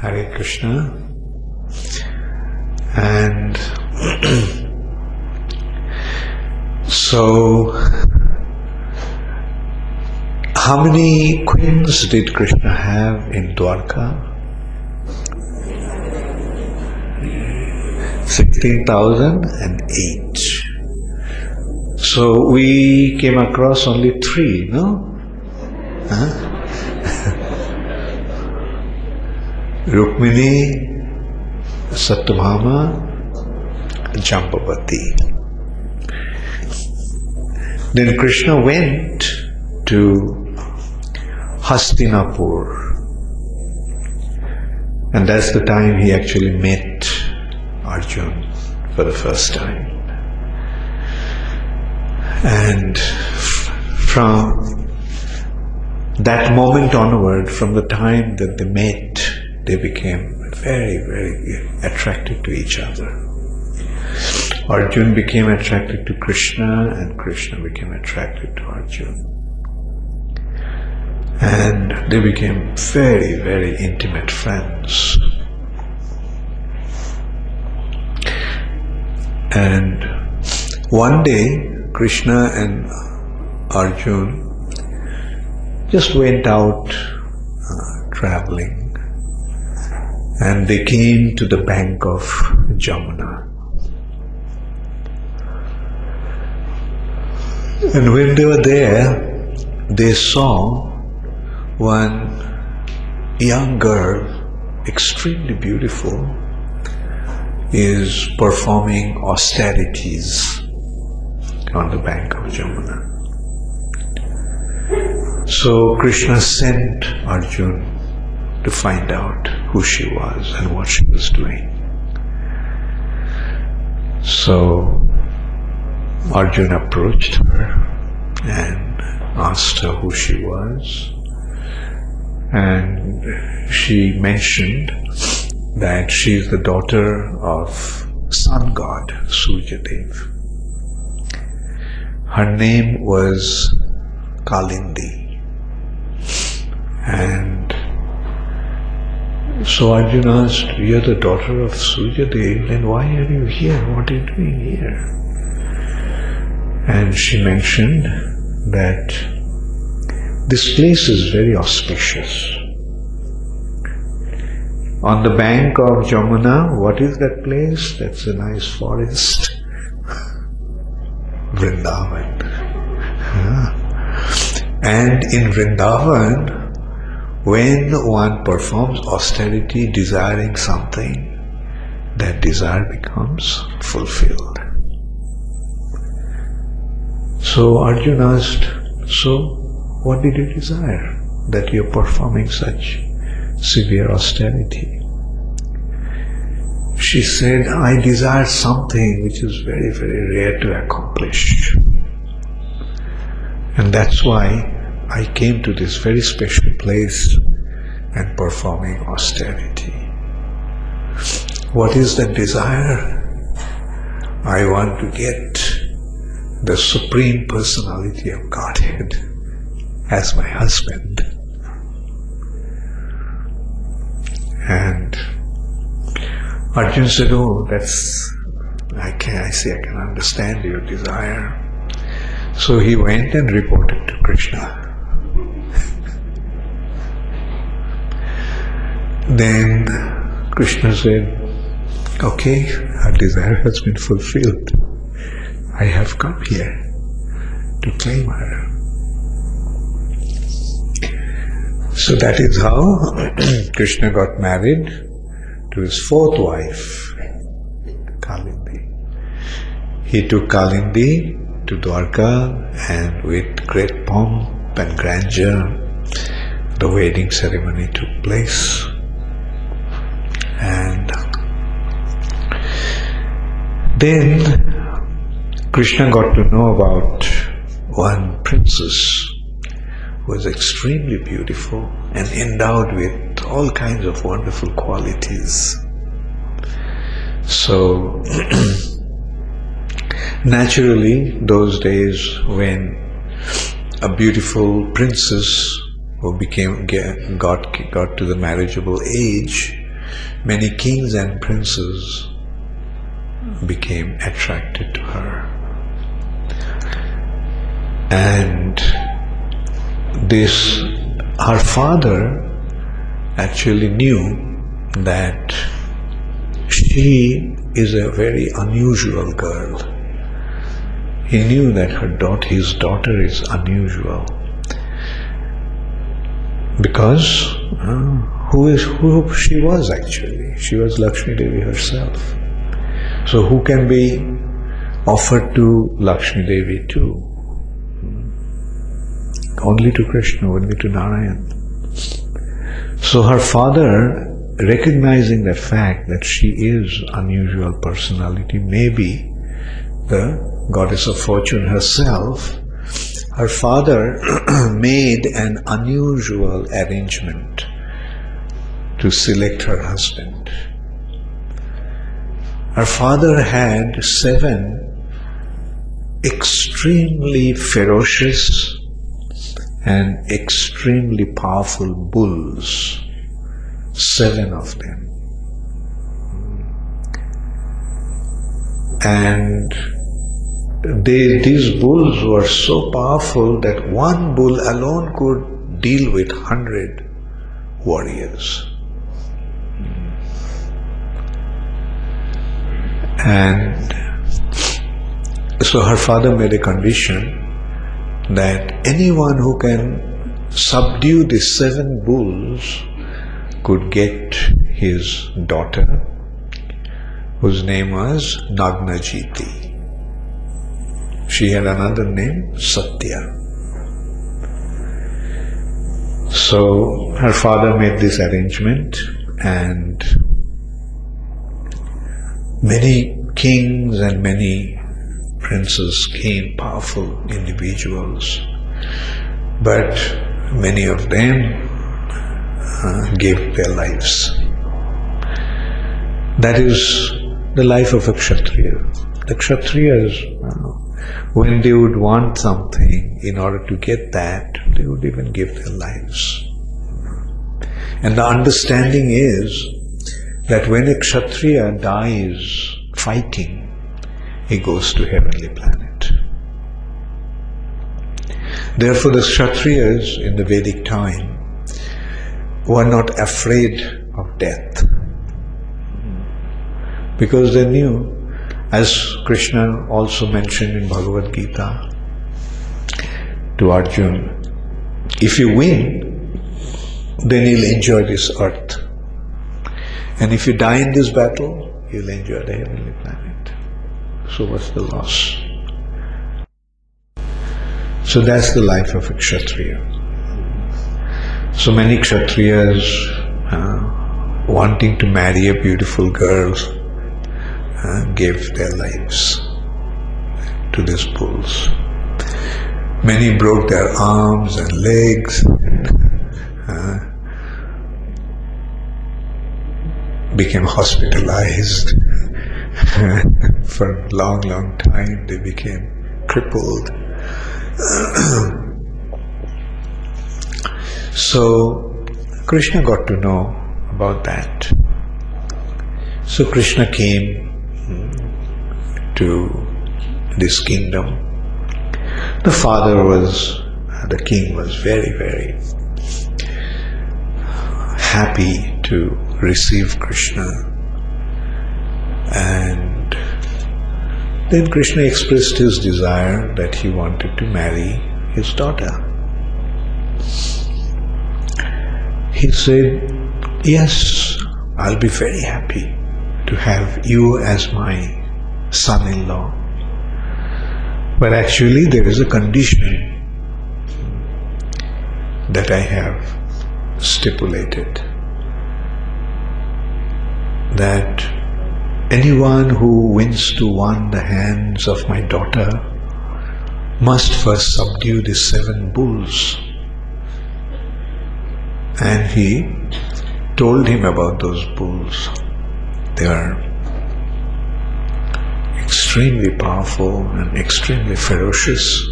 Hare Krishna. And so, how many queens did Krishna have in Dwarka? 16,008. So we came across only three, no? Huh? Rukmini, Satyabhama, Jambavati. Then Krishna went to Hastinapur. And that's the time he actually met Arjun for the first time. And from that moment onward, from the time that they met, they became very, very attracted to each other. Arjun became attracted to Krishna, and Krishna became attracted to Arjun. And they became very, very intimate friends. And one day, Krishna and Arjun just went out uh, traveling and they came to the bank of Jamuna. And when they were there, they saw one young girl, extremely beautiful, is performing austerities on the bank of Jamuna. So Krishna sent Arjun to find out who she was and what she was doing. So Arjun approached her and asked her who she was. And she mentioned that she is the daughter of sun god Suryadev. Her name was Kalindi. And so Arjuna asked, You're the daughter of Suryadev, then why are you here? What are you doing here? And she mentioned that this place is very auspicious on the bank of Jamuna, what is that place? That's a nice forest. Vrindavan. And in Vrindavan, when one performs austerity desiring something, that desire becomes fulfilled. So Arjuna asked, So what did you desire that you're performing such severe austerity. She said, I desire something which is very, very rare to accomplish. And that's why I came to this very special place and performing austerity. What is the desire? I want to get the Supreme Personality of Godhead as my husband. And Arjun said, Oh, that's, I can, I see, I can understand your desire. So he went and reported to Krishna. Then Krishna said, Okay, her desire has been fulfilled. I have come here to claim her. So that is how Krishna got married to his fourth wife, Kalindi. He took Kalindi to Dwarka and with great pomp and grandeur the wedding ceremony took place. And then Krishna got to know about one princess who was extremely beautiful and endowed with all kinds of wonderful qualities. So, naturally, those days when a beautiful princess who became got got to the marriageable age many kings and princes became attracted to her. And this, her father actually knew that she is a very unusual girl. He knew that her daughter, his daughter is unusual because uh, who is who she was actually? She was Lakshmi Devi herself. So who can be offered to Lakshmi Devi too? Hmm. Only to Krishna, only to Narayan. So her father, recognizing the fact that she is unusual personality, maybe the goddess of fortune herself, her father made an unusual arrangement to select her husband. Her father had seven extremely ferocious and extremely powerful bulls, seven of them. And they, these bulls were so powerful that one bull alone could deal with hundred warriors. And so her father made a condition that anyone who can subdue the seven bulls could get his daughter, whose name was Nagnajiti. She had another name, Satya. So her father made this arrangement, and many kings and many princes came, powerful individuals, but many of them uh, gave their lives. That is the life of a Kshatriya. The Kshatriyas, uh, when they would want something, in order to get that, they would even give their lives. And the understanding is that when a Kshatriya dies fighting, he goes to heavenly planet. Therefore, the Kshatriyas in the Vedic time were not afraid of death because they knew, as Krishna also mentioned in Bhagavad Gita to Arjuna, if you win, then you'll enjoy this earth. And if you die in this battle, you'll enjoy the heavenly planet. So what's the loss? So that's the life of a Kshatriya. So many Kshatriyas uh, wanting to marry a beautiful girl uh, gave their lives to these bulls. Many broke their arms and legs, uh, became hospitalized. for a long, long time they became crippled. so Krishna got to know about that. So Krishna came hmm, to this kingdom. The father was, the king was very, very happy to receive Krishna and then Krishna expressed his desire that he wanted to marry his daughter. He said, Yes, I'll be very happy to have you as my son in law. But actually, there is a condition that I have stipulated that Anyone who wins to won the hands of my daughter must first subdue the seven bulls. And he told him about those bulls. They are extremely powerful and extremely ferocious.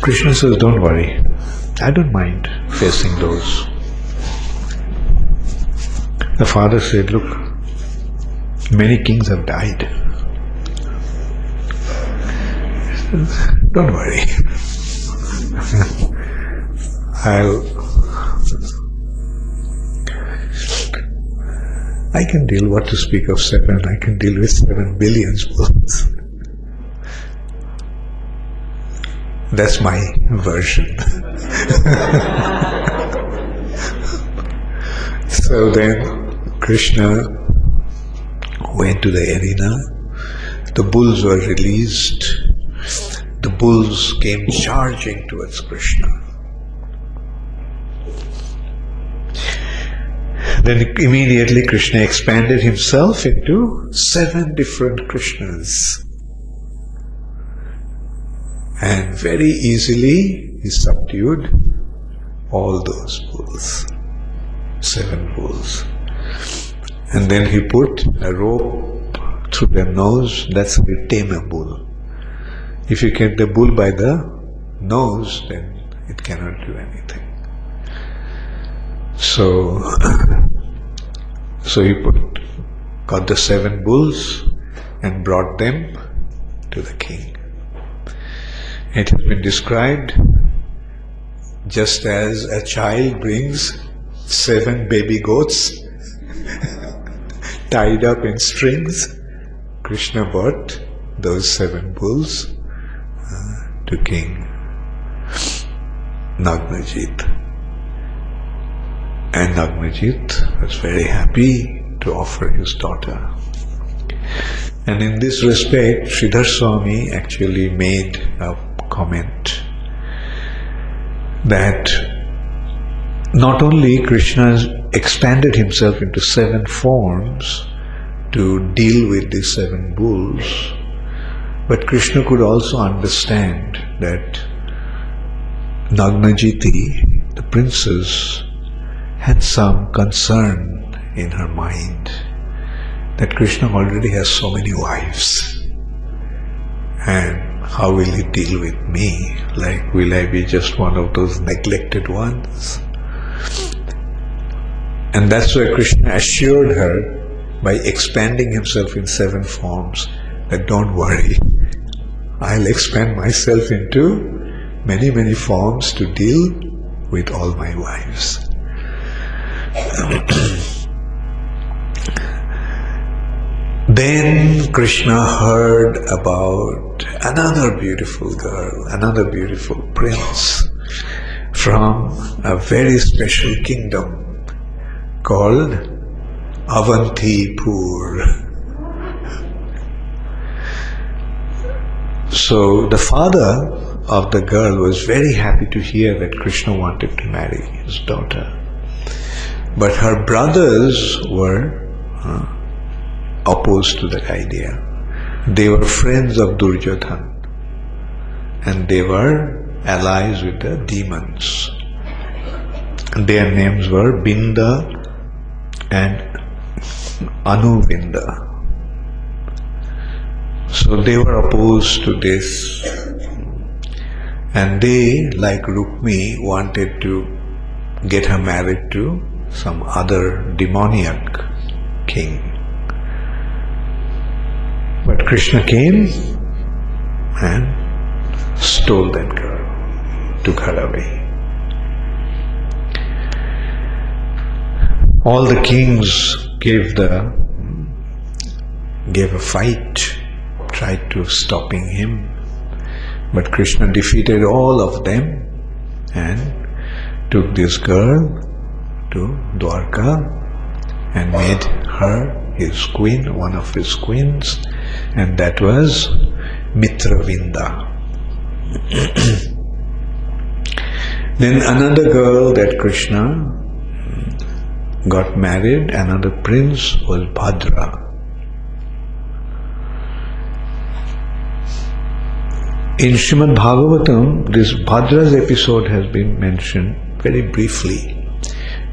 Krishna says, Don't worry, I don't mind. facing those. The father said, Look, many kings have died. Don't worry. I'll I can deal what to speak of seven, I can deal with seven billion bulls. That's my version. so then Krishna went to the arena, the bulls were released, the bulls came charging towards Krishna. Then immediately Krishna expanded himself into seven different Krishnas. And very easily he subdued all those bulls, seven bulls. And then he put a rope through their nose, that's the tame a bull. If you get the bull by the nose, then it cannot do anything. So, so he put, got the seven bulls and brought them to the king. It has been described just as a child brings seven baby goats tied up in strings. Krishna brought those seven bulls uh, to King Nagnajit. And Nagnajit was very happy to offer his daughter. And in this respect, Sridhar Swami actually made a comment that not only Krishna expanded himself into seven forms to deal with these seven bulls, but Krishna could also understand that Nagnajiti, the princess, had some concern in her mind that Krishna already has so many wives. And how will he deal with me? Like, will I be just one of those neglected ones? And that's why Krishna assured her by expanding himself in seven forms that don't worry, I'll expand myself into many, many forms to deal with all my wives. Then Krishna heard about another beautiful girl, another beautiful prince from a very special kingdom called Avantipur. So the father of the girl was very happy to hear that Krishna wanted to marry his daughter. But her brothers were uh, opposed to that idea. They were friends of Duryodhan and they were allies with the demons. Their names were Binda and Anuvinda. So they were opposed to this and they, like Rukmi, wanted to get her married to some other demoniac king. But Krishna came and stole that girl, took her away. All the kings gave the gave a fight, tried to stopping him, but Krishna defeated all of them and took this girl to Dwarka and made her his queen, one of his queens, and that was Mitravinda. then another girl that Krishna got married, another prince was Bhadra. In Srimad Bhagavatam, this Bhadra's episode has been mentioned very briefly,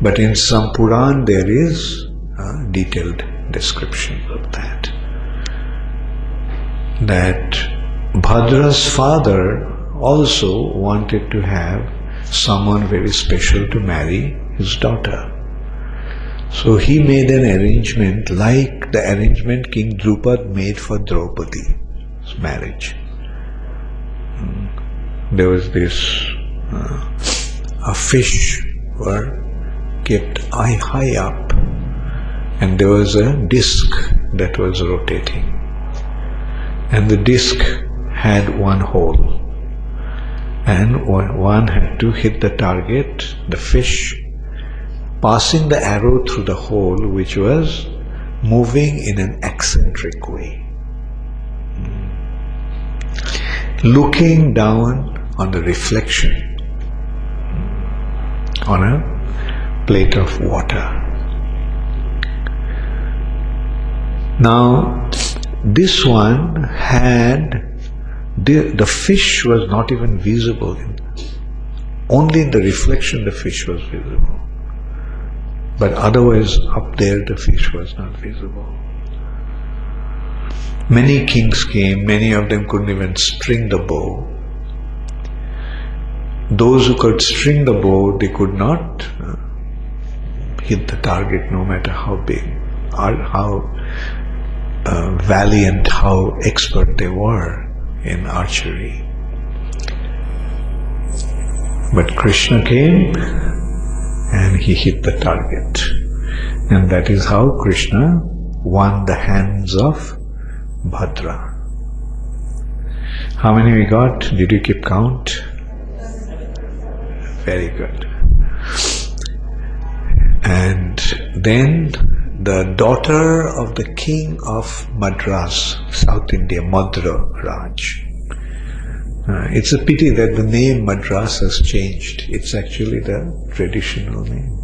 but in some Puran there is a detailed description of that. That Bhadra's father also wanted to have someone very special to marry his daughter. So he made an arrangement like the arrangement King Drupad made for Draupadi's marriage. Hmm. There was this uh, a fish were kept high, high up and there was a disc that was rotating and the disc had one hole and one had to hit the target, the fish, passing the arrow through the hole which was moving in an eccentric way. Hmm. Looking down on the reflection on a plate of water. Now, this one had the, the fish was not even visible. Only in the reflection the fish was visible. But otherwise, up there the fish was not visible. Many kings came, many of them couldn't even string the bow. Those who could string the bow, they could not uh, hit the target no matter how big or how uh, valiant, how expert they were in archery. But Krishna came and he hit the target. And that is how Krishna won the hands of Bhadra. How many we got? Did you keep count? Very good. And then the daughter of the king of Madras, South India, Madra Raj. Uh, it's a pity that the name Madras has changed. It's actually the traditional name.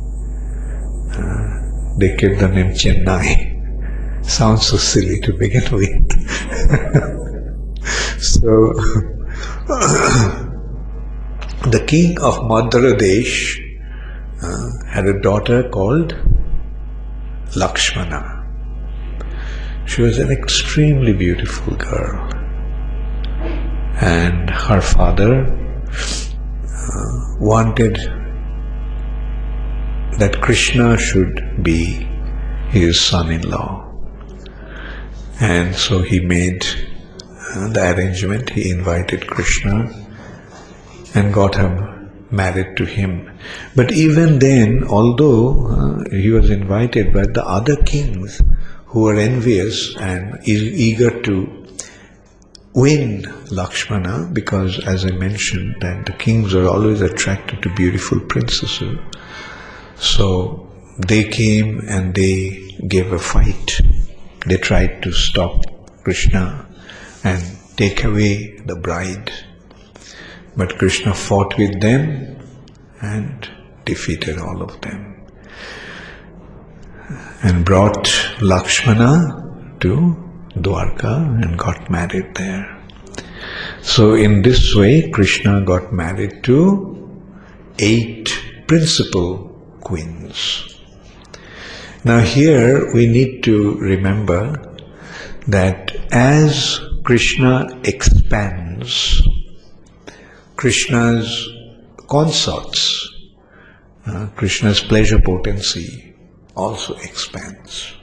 Uh, they kept the name Chennai. Sounds so silly to begin with. so, the king of Madra Desh uh, had a daughter called Lakshmana. She was an extremely beautiful girl. And her father uh, wanted that Krishna should be his son in law. And so he made uh, the arrangement. He invited Krishna and got him married to him. But even then, although uh, he was invited, but the other kings who were envious and eager to win Lakshmana, because as I mentioned, that the kings are always attracted to beautiful princesses. So they came and they gave a fight. They tried to stop Krishna and take away the bride. But Krishna fought with them and defeated all of them. And brought Lakshmana to Dwarka and got married there. So, in this way, Krishna got married to eight principal queens. Now, here we need to remember that as Krishna expands Krishna's consorts, uh, Krishna's pleasure potency also expands.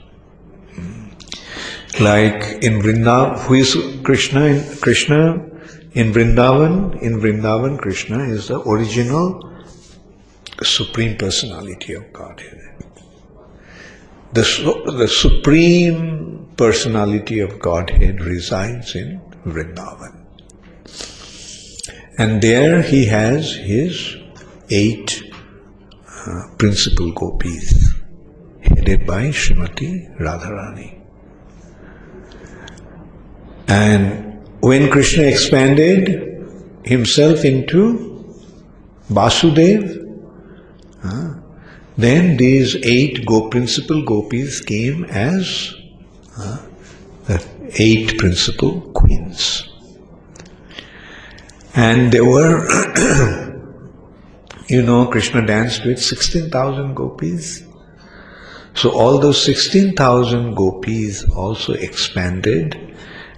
Like in Vrindavan, who is Krishna? In, Krishna in Vrindavan, in Vrindavan, Krishna is the original supreme personality of Godhead. The, the supreme personality of Godhead resides in Vrindavan. And there he has his eight uh, principal gopis, headed by Srimati Radharani. And when Krishna expanded himself into Basudev, uh, then these eight go principal gopis came as uh, eight principal queens. And there were, you know, Krishna danced with 16,000 gopis. So all those 16,000 gopis also expanded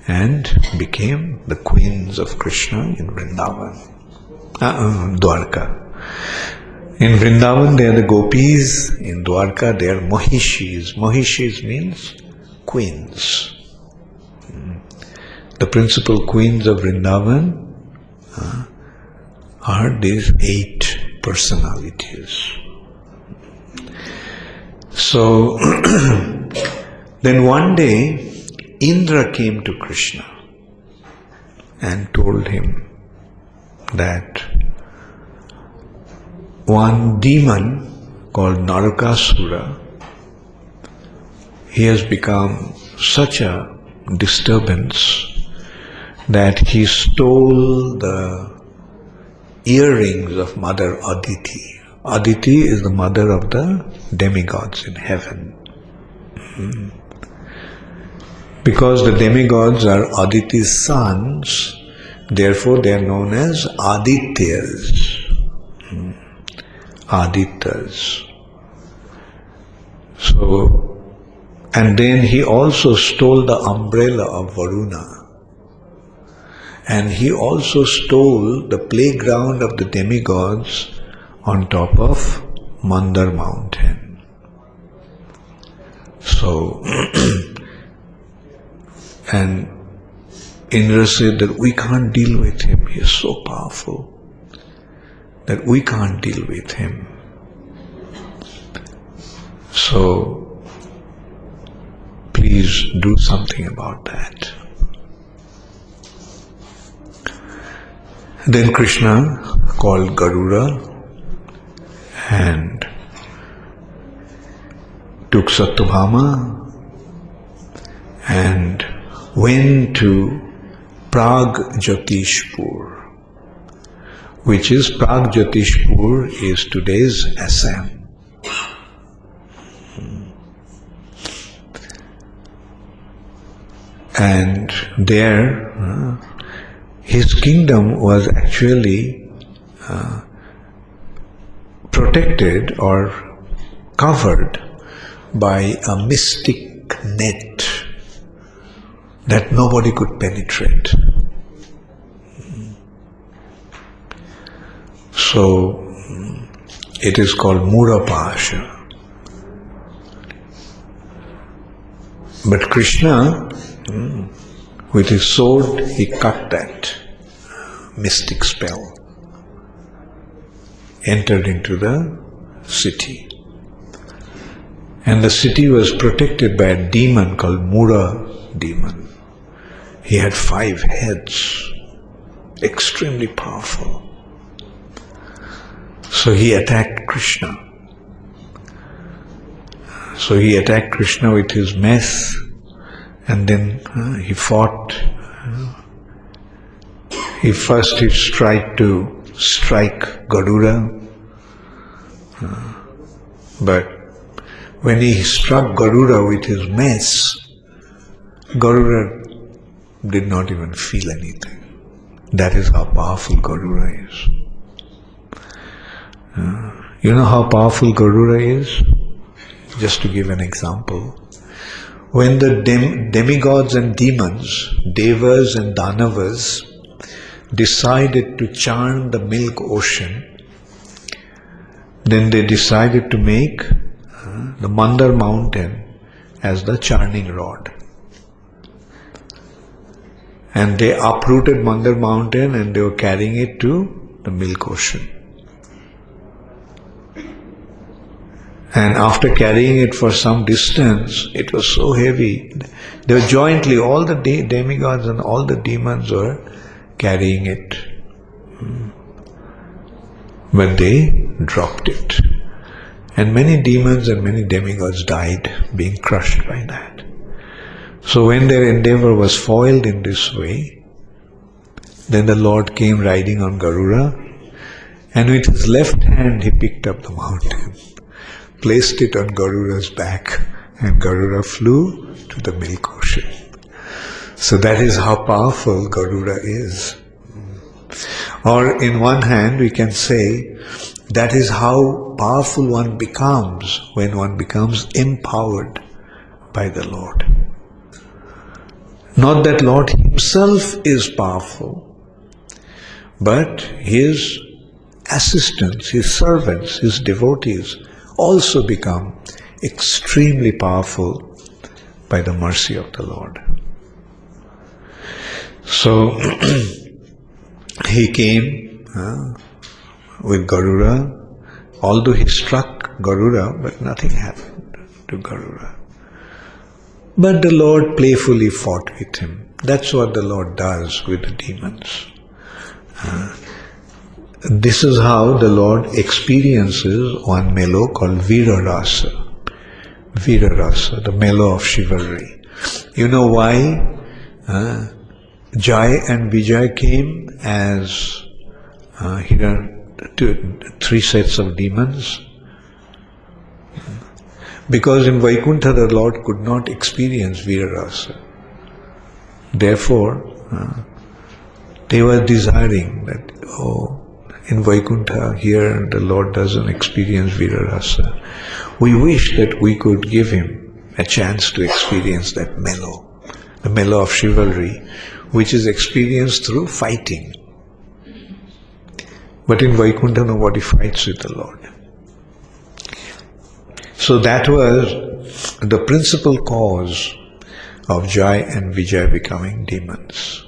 and became the queens of Krishna in Vrindavan, uh, uh, Dwarka. In Vrindavan, they are the gopis. In Dwarka, they are mohishis. Mohishis means queens. Hmm. The principal queens of Vrindavan uh, are these eight personalities. So, then one day, Indra came to Krishna and told him that one demon called Narakasura, he has become such a disturbance that he stole the earrings of Mother Aditi. Aditi is the mother of the demigods in heaven. Hmm. Because the demigods are Aditi's sons, therefore they are known as Adityas. Hmm. Adityas. So, and then he also stole the umbrella of Varuna. And he also stole the playground of the demigods on top of Mandar mountain. So, and Indra said that we can't deal with him, he is so powerful that we can't deal with him. So, please do something about that. Then Krishna called Garuda and took Satyabhama and went to Prag Jyotishpur, which is Prag Jyotishpur is today's Assam. And there, uh, his kingdom was actually uh, protected or covered by a mystic net that nobody could penetrate. So it is called Murapasha. But Krishna, hmm, with his sword, he cut that mystic spell, entered into the city. And the city was protected by a demon called Mura demon. He had five heads, extremely powerful. So he attacked Krishna. So he attacked Krishna with his mess and then uh, he fought. Uh, he first he tried to strike Garuda, uh, but when he struck Garuda with his mess, Garuda did not even feel anything. That is how powerful Garuda is. Uh, you know how powerful Garuda is? Just to give an example. When the dem- demigods and demons, devas and danavas, decided to charm the milk ocean, then they decided to make uh, the Mandar mountain as the churning rod and they uprooted Mandar mountain and they were carrying it to the milk ocean. And after carrying it for some distance, it was so heavy. They were jointly, all the de- demigods and all the demons were carrying it. Hmm. But they dropped it. And many demons and many demigods died being crushed by that. So when their endeavor was foiled in this way, then the Lord came riding on Garuda, and with his left hand he picked up the mountain, placed it on Garuda's back, and Garuda flew to the milk ocean. So that is how powerful Garuda is. Or in one hand, we can say that is how powerful one becomes when one becomes empowered by the Lord. Not that Lord Himself is powerful, but His assistants, his servants, his devotees also become extremely powerful by the mercy of the Lord. So he came uh, with Garuda, although he struck Garuda, but nothing happened to Garuda. But the Lord playfully fought with him. That's what the Lord does with the demons. Uh, this is how the Lord experiences one mellow called Virarasa. Virarasa, the mellow of chivalry. You know why uh, Jai and Vijay came as uh, two, three sets of demons? Because in Vaikuntha the Lord could not experience Virarasa. Therefore, uh, they were desiring that, oh, in Vaikuntha, here the Lord doesn't experience Virarasa. We wish that we could give him a chance to experience that mellow, the mellow of chivalry, which is experienced through fighting. But in Vaikuntha, nobody fights with the Lord. So that was the principal cause of Jai and Vijay becoming demons.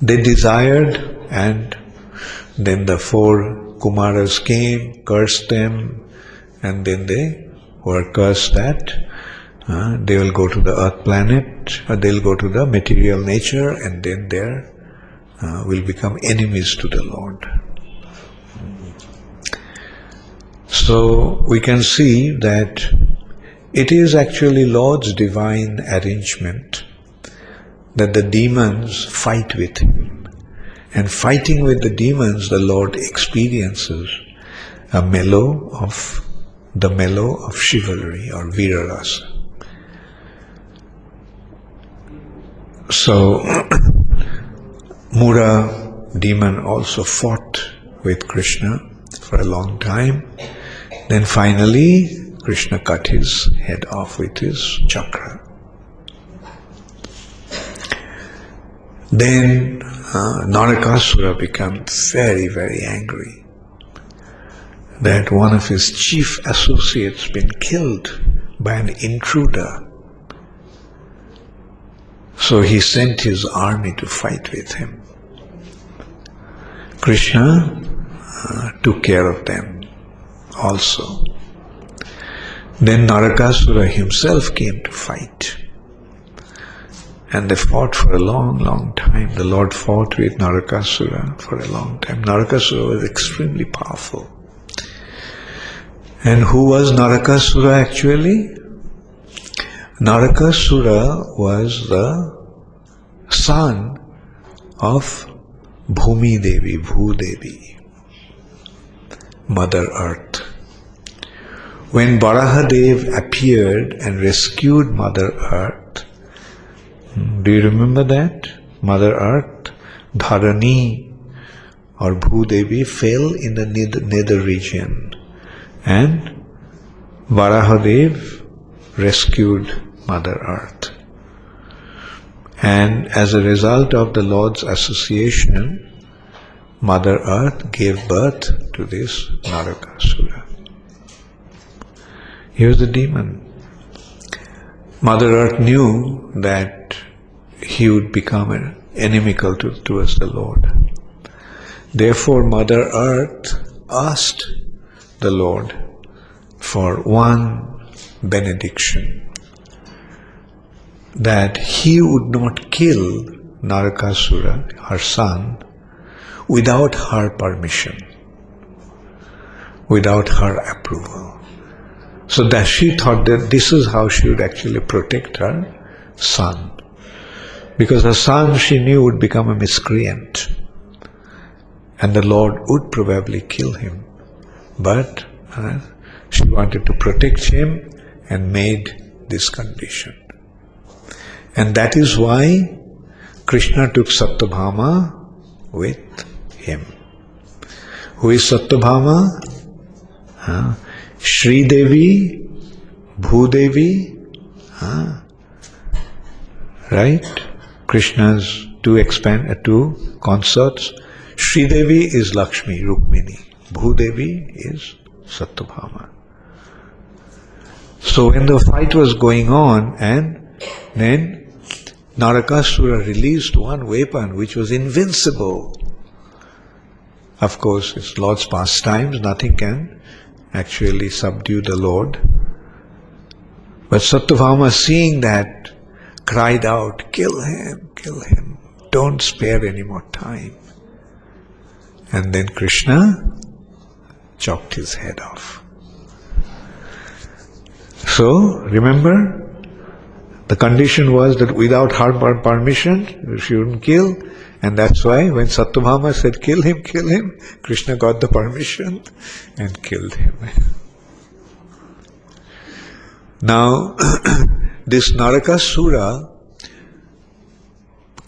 They desired and then the four Kumaras came, cursed them, and then they were cursed that uh, they will go to the earth planet, or they'll go to the material nature, and then there uh, will become enemies to the Lord. So we can see that it is actually Lord's divine arrangement that the demons fight with him. And fighting with the demons, the Lord experiences a mellow of the mellow of chivalry or virarasa. So Mura demon also fought with Krishna for a long time. Then finally Krishna cut his head off with his chakra. Then uh, Narakasura became very, very angry that one of his chief associates been killed by an intruder. So he sent his army to fight with him. Krishna uh, took care of them also. Then Narakasura himself came to fight. And they fought for a long, long time. The Lord fought with Narakasura for a long time. Narakasura was extremely powerful. And who was Narakasura actually? Narakasura was the son of Bhumi Devi, Bhu Devi, Mother Earth. When Varahadev appeared and rescued Mother Earth, do you remember that? Mother Earth, Dharani or Bhudevi fell in the nether region and Varahadev rescued Mother Earth. And as a result of the Lord's association, Mother Earth gave birth to this Narakasura. He was a demon. Mother Earth knew that he would become an inimical to, towards the Lord. Therefore, Mother Earth asked the Lord for one benediction that he would not kill Narakasura, her son, without her permission, without her approval. So that she thought that this is how she would actually protect her son because her son she knew would become a miscreant and the Lord would probably kill him. But uh, she wanted to protect him and made this condition. And that is why Krishna took Satyabhama with him. Who is Satyabhama? Uh, Sri Devi, Bhudevi, uh, right? Krishna's two expand uh, two consorts, Sridevi is Lakshmi, Rukmini. Bhudevi is Satyabhama. So when the fight was going on and then Narakasura released one weapon which was invincible. Of course, it's Lord's pastimes, nothing can actually subdue the Lord. But Satyabhama seeing that cried out, kill him, kill him, don't spare any more time. And then Krishna chopped his head off. So, remember, the condition was that without her permission, she wouldn't kill. And that's why when Satyabhama said, kill him, kill him, Krishna got the permission and killed him. Now, this Narakasura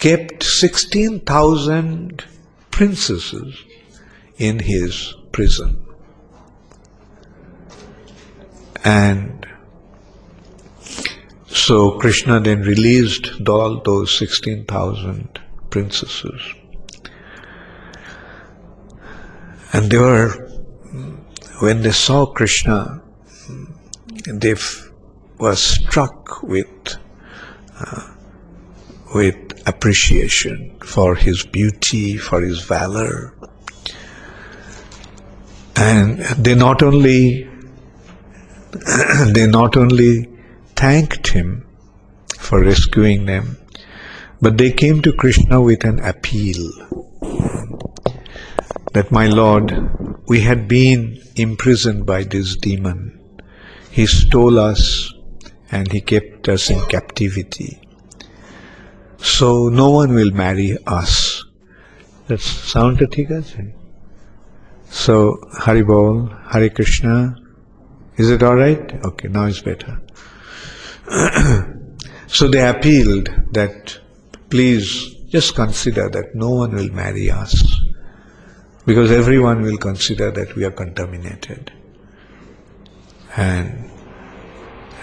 kept 16,000 princesses in his prison. And so Krishna then released all those 16,000 princesses. And they were, when they saw Krishna, they were struck with, uh, with appreciation for his beauty, for his valor. And they not only, they not only thanked him for rescuing them, but they came to Krishna with an appeal that, My Lord, we had been imprisoned by this demon. He stole us and he kept us in captivity. So no one will marry us. That sound ठीक है So Haribol, Hare Krishna, is it all right? Okay, now it's better. so they appealed that please just consider that no one will marry us because everyone will consider that we are contaminated. And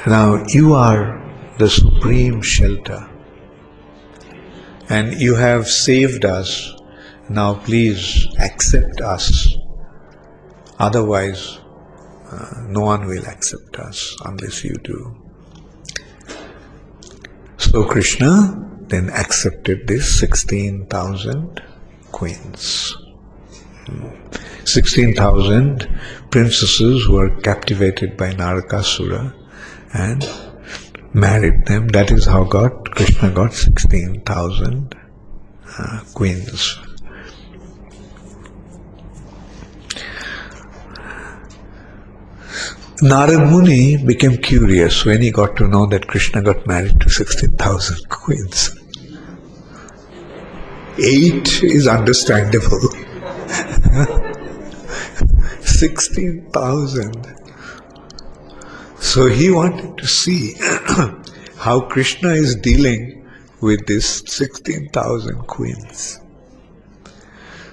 now you are the supreme shelter and you have saved us. Now please accept us. Otherwise, uh, no one will accept us unless you do. So Krishna then accepted this 16,000 queens. 16,000 princesses were captivated by Narakasura and married them. That is how God, Krishna got 16,000 uh, queens. Narad Muni became curious when he got to know that Krishna got married to 16,000 queens. Eight is understandable. 16,000. So he wanted to see how Krishna is dealing with this 16,000 queens.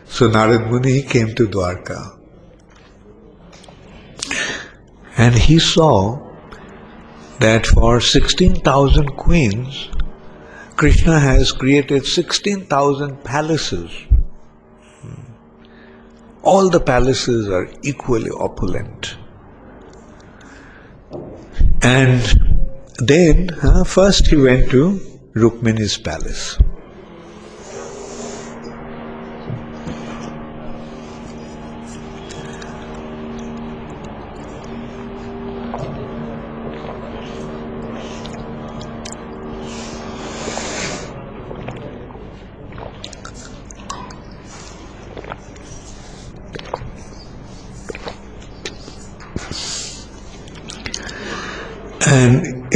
So Narad Muni came to Dwarka and he saw that for 16,000 queens, Krishna has created 16,000 palaces. All the palaces are equally opulent. And then, uh, first he went to Rukmini's palace.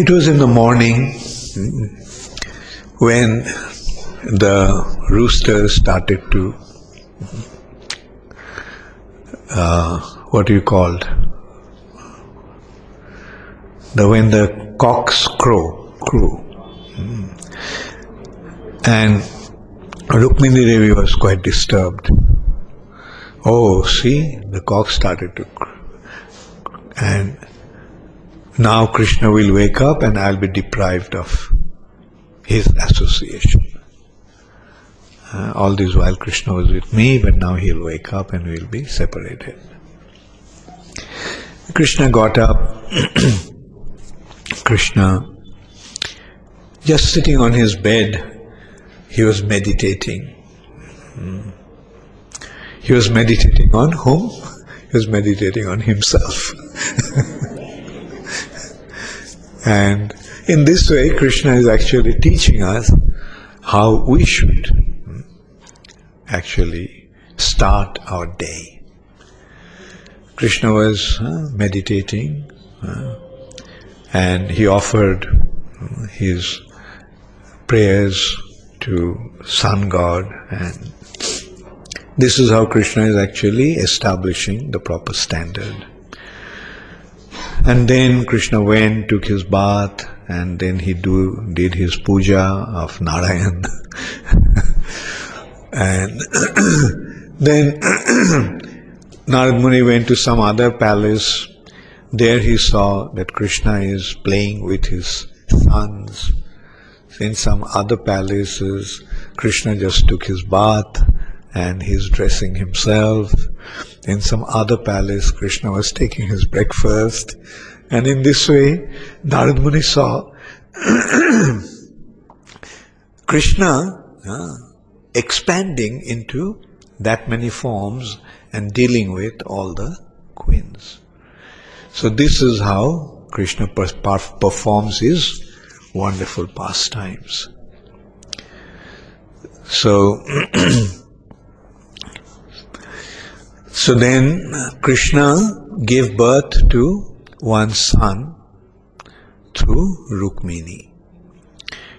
It was in the morning when the rooster started to, uh, what do you call? The when the cocks crow, crew, and Rukmini Devi was quite disturbed. Oh, see, the cock started to crow. And now Krishna will wake up and I'll be deprived of his association. Uh, all this while Krishna was with me, but now he'll wake up and we'll be separated. Krishna got up. Krishna, just sitting on his bed, he was meditating. Hmm. He was meditating on whom? He was meditating on himself. and in this way, Krishna is actually teaching us how we should actually start our day. Krishna was uh, meditating uh, and he offered uh, his prayers to Sun God and this is how Krishna is actually establishing the proper standard. And then Krishna went, took his bath, and then he do, did his puja of Narayan. and then Narad Muni went to some other palace. There he saw that Krishna is playing with his sons. In some other palaces, Krishna just took his bath and he's dressing himself. In some other palace, Krishna was taking his breakfast. And in this way, Narad Muni saw Krishna uh, expanding into that many forms and dealing with all the queens. So this is how Krishna performs his wonderful pastimes. So, so then Krishna gave birth to one son through Rukmini.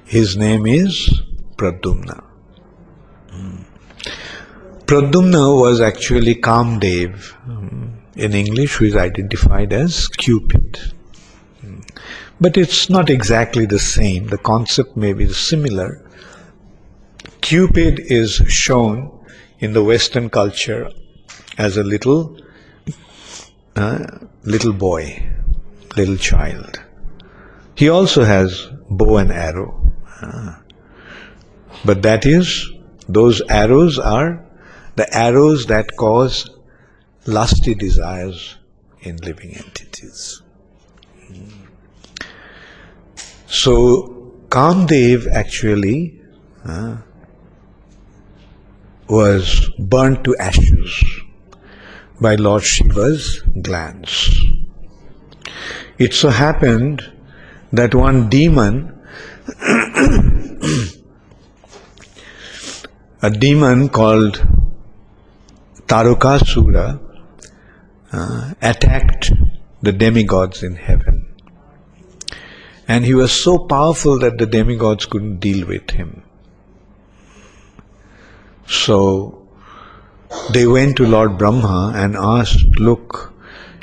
His name is Pradyumna. Hmm. Pradyumna was actually Kamdev. Hmm. In English, who is identified as Cupid. Hmm. But it's not exactly the same. The concept may be similar. Cupid is shown in the Western culture as a little uh, little boy, little child. He also has bow and arrow. Uh, but that is, those arrows are the arrows that cause lusty desires in living entities. So, Kamdev actually uh, was burnt to ashes by Lord Shiva's glance. It so happened that one demon, a demon called Tarakasura, uh, attacked the demigods in heaven. And he was so powerful that the demigods couldn't deal with him. So they went to Lord Brahma and asked, Look,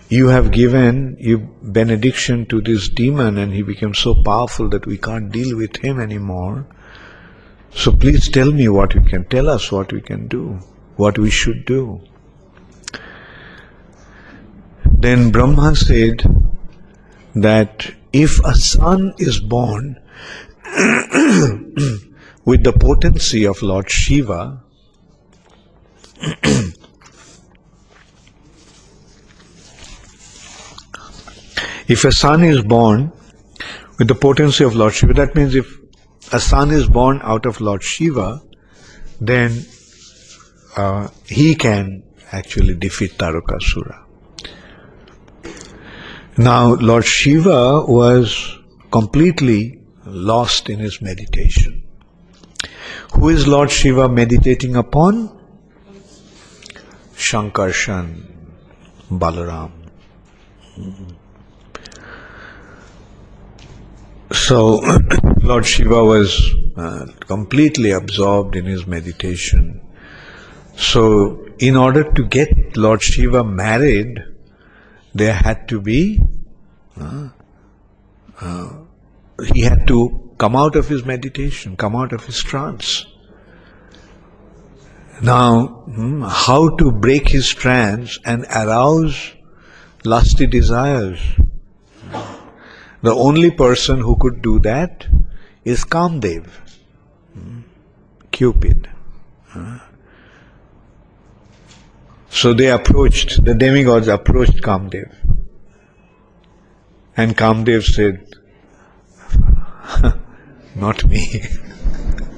you have given you benediction to this demon and he became so powerful that we can't deal with him anymore. So please tell me what you can tell us what we can do, what we should do. Then Brahma said that if a son is born with the potency of Lord Shiva, if a son is born with the potency of Lord Shiva, that means if a son is born out of Lord Shiva, then uh, he can actually defeat Tarakasura. Now, Lord Shiva was completely lost in his meditation. Who is Lord Shiva meditating upon? Shankarshan, Balaram. So, Lord Shiva was uh, completely absorbed in his meditation. So, in order to get Lord Shiva married, there had to be, uh, uh, he had to come out of his meditation, come out of his trance. Now, hmm, how to break his trance and arouse lusty desires? The only person who could do that is Kamdev, hmm, Cupid. So they approached, the demigods approached Kamdev. And Kamdev said, Not me.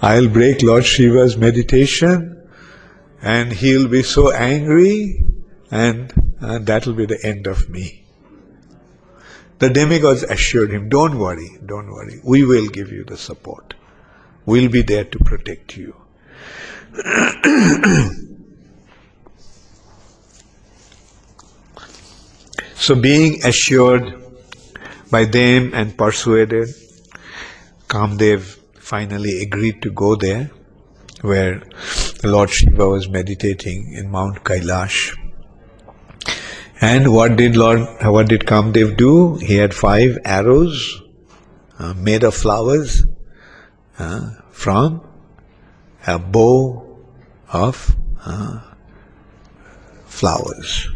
I'll break Lord Shiva's meditation and he'll be so angry and, and that'll be the end of me. The demigods assured him, Don't worry, don't worry, we will give you the support. We'll be there to protect you. so, being assured by them and persuaded, Kamdev finally agreed to go there where Lord Shiva was meditating in Mount Kailash. And what did Lord, what did Kamdev do? He had five arrows uh, made of flowers uh, from a bow of uh, flowers.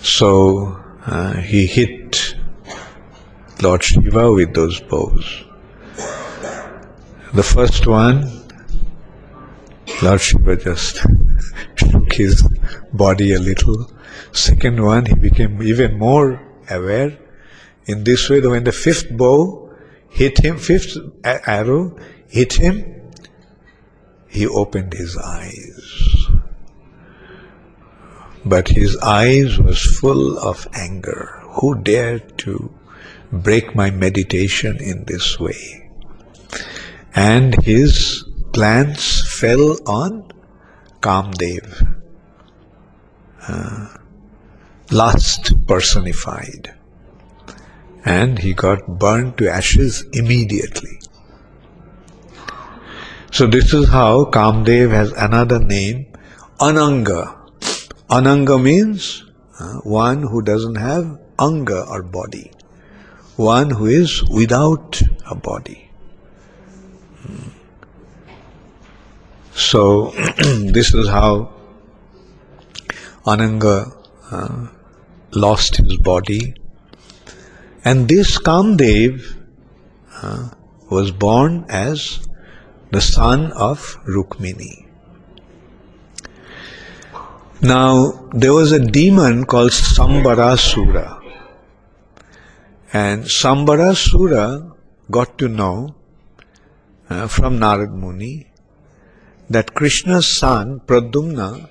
So uh, he hit Lord Shiva with those bows. The first one, Lord Shiva just shook his body a little. Second one, he became even more aware. In this way, when the fifth bow hit him, fifth arrow hit him, he opened his eyes. But his eyes was full of anger. Who dared to break my meditation in this way? And his glance fell on Kamdev, uh, lust personified. And he got burned to ashes immediately. So this is how Kamdev has another name, Ananga. Ananga means uh, one who doesn't have anga or body, one who is without a body. So this is how Ananga uh, lost his body. And this Kamdev uh, was born as the son of Rukmini. Now, there was a demon called Sambarasura. And Sambarasura got to know uh, from Narad Muni that Krishna's son, Pradyumna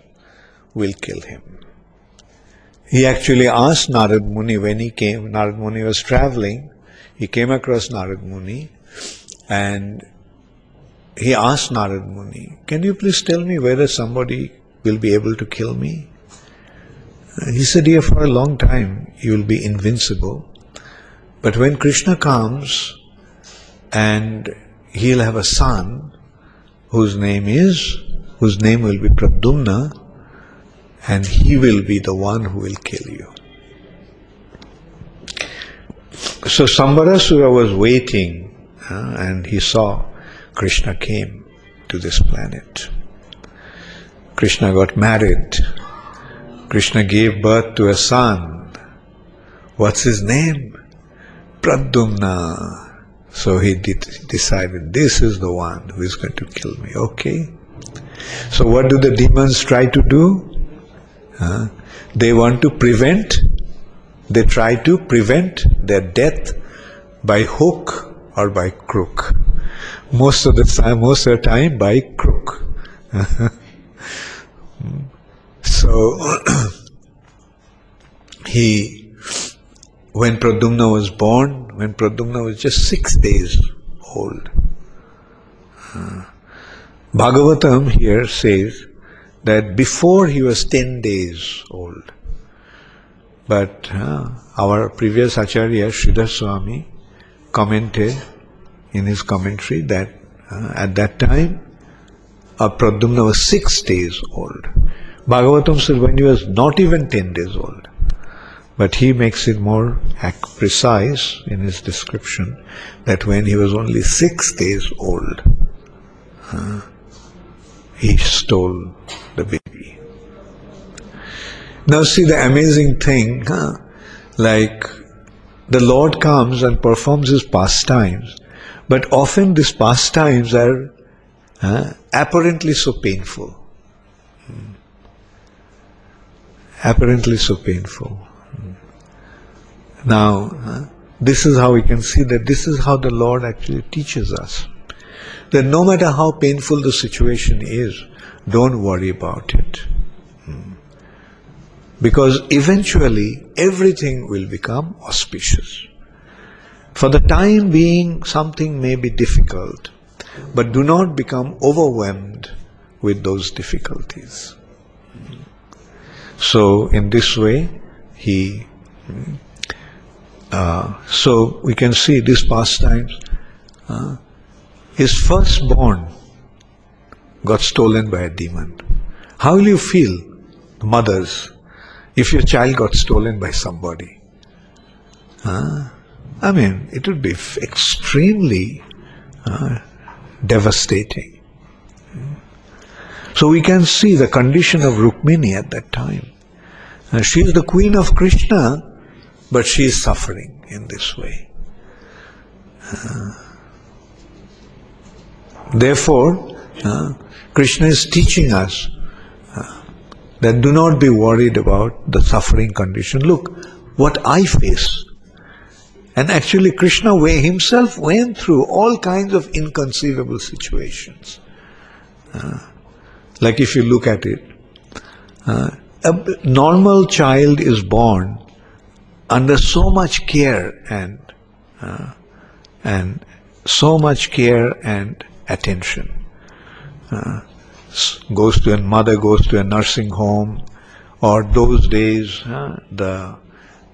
will kill him. He actually asked Narad Muni when he came, Narad Muni was traveling, he came across Narad Muni and he asked Narad Muni, Can you please tell me whether somebody will be able to kill me? He said, Yeah, for a long time you will be invincible. But when Krishna comes and he'll have a son whose name is, whose name will be Pradyumna, and he will be the one who will kill you. So Sambarasura was waiting uh, and he saw Krishna came to this planet. Krishna got married. Krishna gave birth to a son. What's his name? Pradyumna. So he did, decided this is the one who is going to kill me. Okay. So what do the demons try to do? Uh, they want to prevent, they try to prevent their death by hook or by crook most of the time, most of the time by crook. so he, when Pradyumna was born, when Pradyumna was just six days old, uh, Bhagavatam here says that before he was ten days old. But uh, our previous Acharya, Sridhar Swami, commented in his commentary that uh, at that time uh, Pradyumna was six days old. Bhagavatam says when he was not even ten days old. But he makes it more precise in his description that when he was only six days old, he stole the baby. Now see the amazing thing, huh? like the Lord comes and performs his pastimes But often these pastimes are apparently so painful. Hmm. Apparently so painful. Now, this is how we can see that this is how the Lord actually teaches us. That no matter how painful the situation is, don't worry about it. Hmm. Because eventually everything will become auspicious. For the time being, something may be difficult, but do not become overwhelmed with those difficulties. So, in this way, he. Uh, so we can see these pastimes. Uh, his firstborn got stolen by a demon. How will you feel, mothers, if your child got stolen by somebody? Uh, I mean, it would be extremely uh, devastating. So we can see the condition of Rukmini at that time. Uh, she is the queen of Krishna, but she is suffering in this way. Uh, therefore, uh, Krishna is teaching us uh, that do not be worried about the suffering condition. Look, what I face. And actually, Krishna himself went through all kinds of inconceivable situations. Uh, like if you look at it, uh, a normal child is born under so much care and uh, and so much care and attention. Uh, goes to a mother goes to a nursing home, or those days uh, the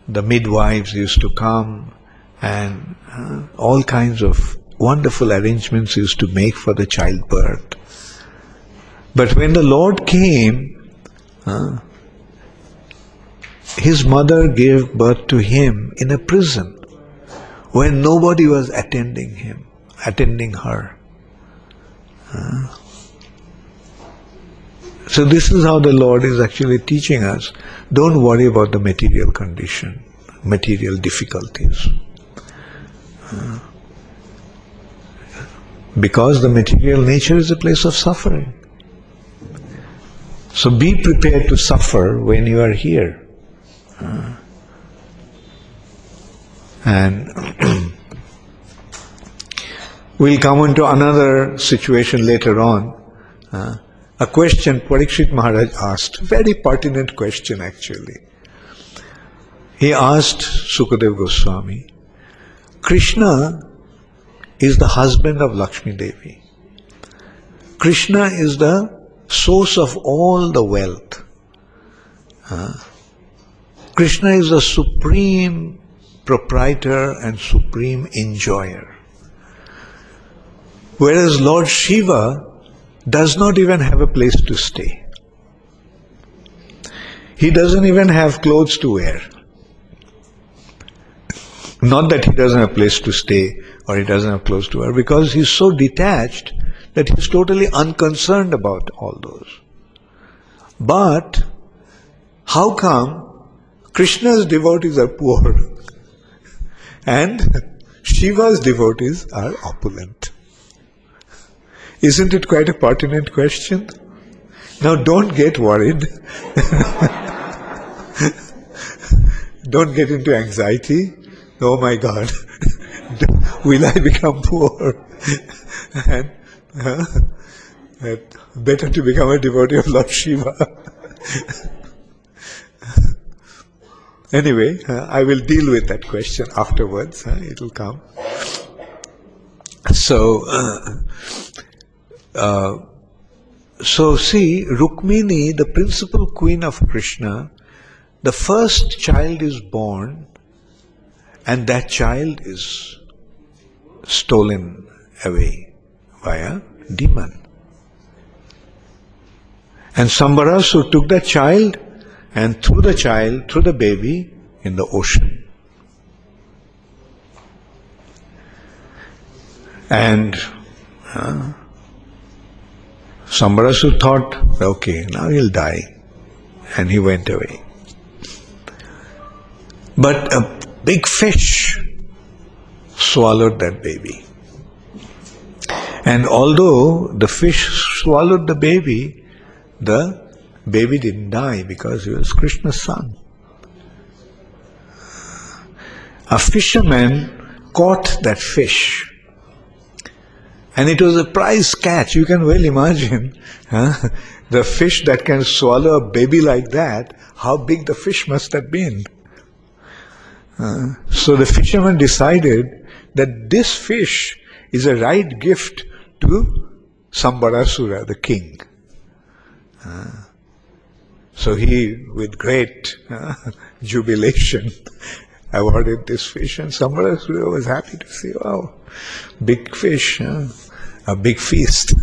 the midwives used to come and uh, all kinds of wonderful arrangements used to make for the childbirth. But when the Lord came, uh, his mother gave birth to him in a prison when nobody was attending him, attending her. So this is how the Lord is actually teaching us. Don't worry about the material condition, material difficulties. Because the material nature is a place of suffering. So be prepared to suffer when you are here. And we'll come into another situation later on. Uh, a question Parikshit Maharaj asked, very pertinent question actually. He asked Sukadev Goswami, Krishna is the husband of Lakshmi Devi. Krishna is the source of all the wealth. Uh, Krishna is the supreme proprietor and supreme enjoyer. Whereas Lord Shiva does not even have a place to stay. He doesn't even have clothes to wear. Not that he doesn't have a place to stay or he doesn't have clothes to wear, because he's so detached that he's totally unconcerned about all those. But how come Krishna's devotees are poor and Shiva's devotees are opulent? Isn't it quite a pertinent question? Now don't get worried. don't get into anxiety. Oh my God, will I become poor? and uh, better to become a devotee of Lord Shiva. Anyway, uh, I will deal with that question afterwards. It will come. So, uh, uh, so see, Rukmini, the principal queen of Krishna, the first child is born, and that child is stolen away by a demon. And Sambarasu took that child and threw the child, threw the baby in the ocean. And uh, Sambarasu thought, okay, now he'll die. And he went away. But a big fish swallowed that baby. And although the fish swallowed the baby, the baby didn't die because he was Krishna's son. A fisherman caught that fish. And it was a prize catch. You can well imagine huh? the fish that can swallow a baby like that, how big the fish must have been. Uh, so the fisherman decided that this fish is a right gift to Sambarasura, the king. Uh, so he, with great uh, jubilation, awarded this fish, and Sambarasura was happy to see, wow, big fish, a big feast.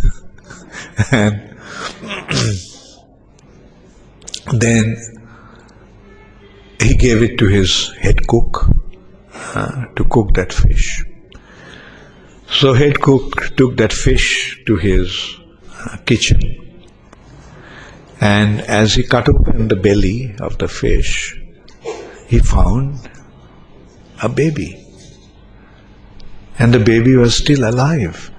and then he gave it to his head cook uh, to cook that fish. So head cook took that fish to his uh, kitchen, and as he cut open the belly of the fish, he found a baby, and the baby was still alive.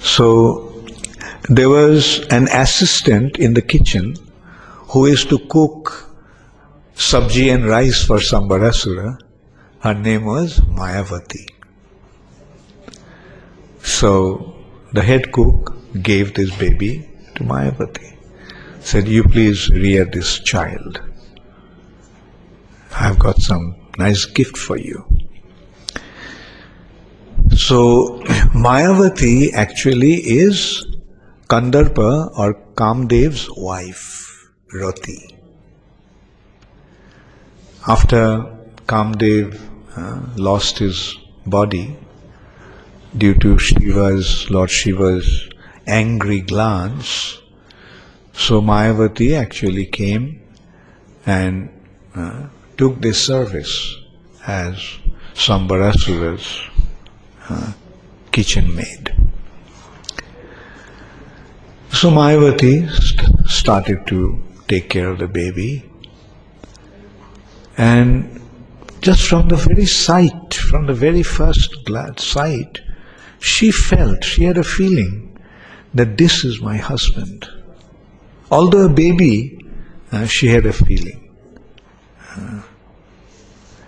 So there was an assistant in the kitchen who is to cook sabji and rice for Sambarasura. Her name was Mayavati. So the head cook gave this baby to Mayavati. Said, You please rear this child. I've got some nice gift for you. So Mayavati actually is Kandarpa or Kamdev's wife, Rati. After Kamdev uh, lost his body due to Shiva's, Lord Shiva's angry glance, so Mayavati actually came and uh, took this service as Sambarasura's uh, kitchen maid. So Mayavati st- started to take care of the baby. And just from the very sight, from the very first glad sight, she felt, she had a feeling that this is my husband. Although a baby, uh, she had a feeling. Uh,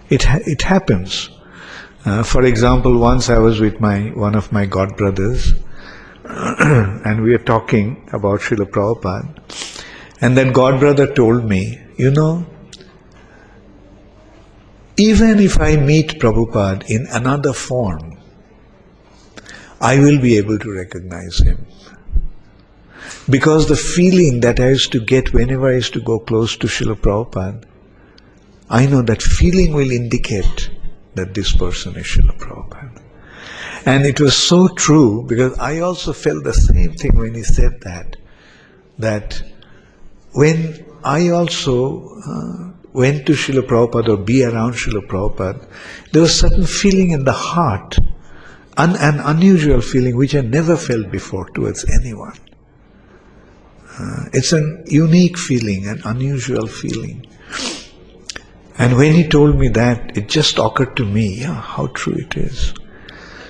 it, ha- it happens. Uh, for example, once I was with my one of my god brothers, and we were talking about Srila Prabhupada. And then God brother told me, you know, even if I meet Prabhupada in another form, I will be able to recognize him. Because the feeling that I used to get whenever I used to go close to Srila Prabhupada, I know that feeling will indicate that this person is Srila Prabhupada. And it was so true because I also felt the same thing when he said that. That when I also uh, went to Srila Prabhupada or be around Srila Prabhupada, there was a certain feeling in the heart, an, an unusual feeling which I never felt before towards anyone. Uh, it's a unique feeling, an unusual feeling. And when he told me that, it just occurred to me, yeah, how true it is.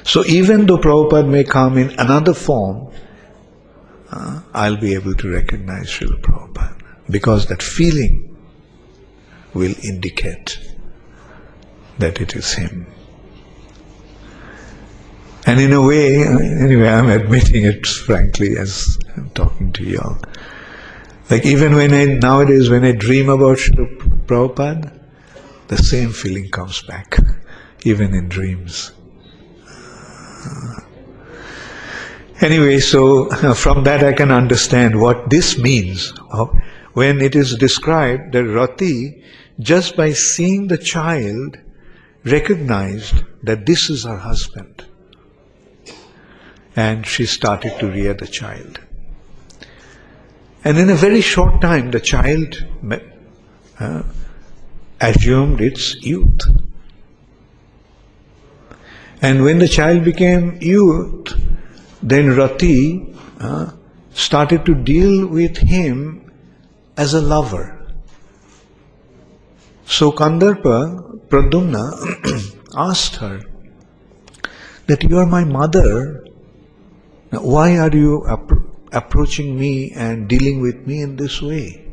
So even though Prabhupada may come in another form, uh, I'll be able to recognize Srila Prabhupada because that feeling will indicate that it is him. And in a way, anyway, I'm admitting it frankly as I'm talking to you all. Like even when I, nowadays when I dream about Srila Prabhupada, the same feeling comes back, even in dreams. Anyway, so from that I can understand what this means when it is described that Rati, just by seeing the child, recognized that this is her husband. And she started to rear the child. And in a very short time, the child uh, assumed its youth. And when the child became youth, then Rati uh, started to deal with him as a lover. So Kandarpa, Pradyumna, asked her that you are my mother. Now, why are you appro- approaching me and dealing with me in this way?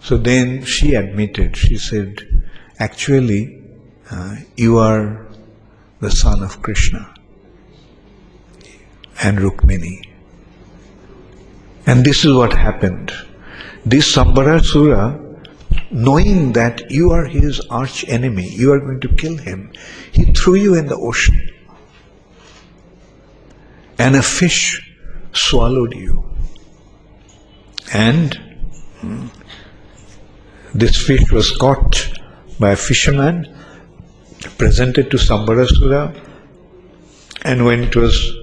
So then she admitted, she said, actually, uh, you are the son of Krishna and Rukmini. And this is what happened. This Sambarasura, knowing that you are his arch enemy, you are going to kill him, he threw you in the ocean. And a fish swallowed you. And hmm, this fish was caught by a fisherman, presented to Sambarasura, and when it was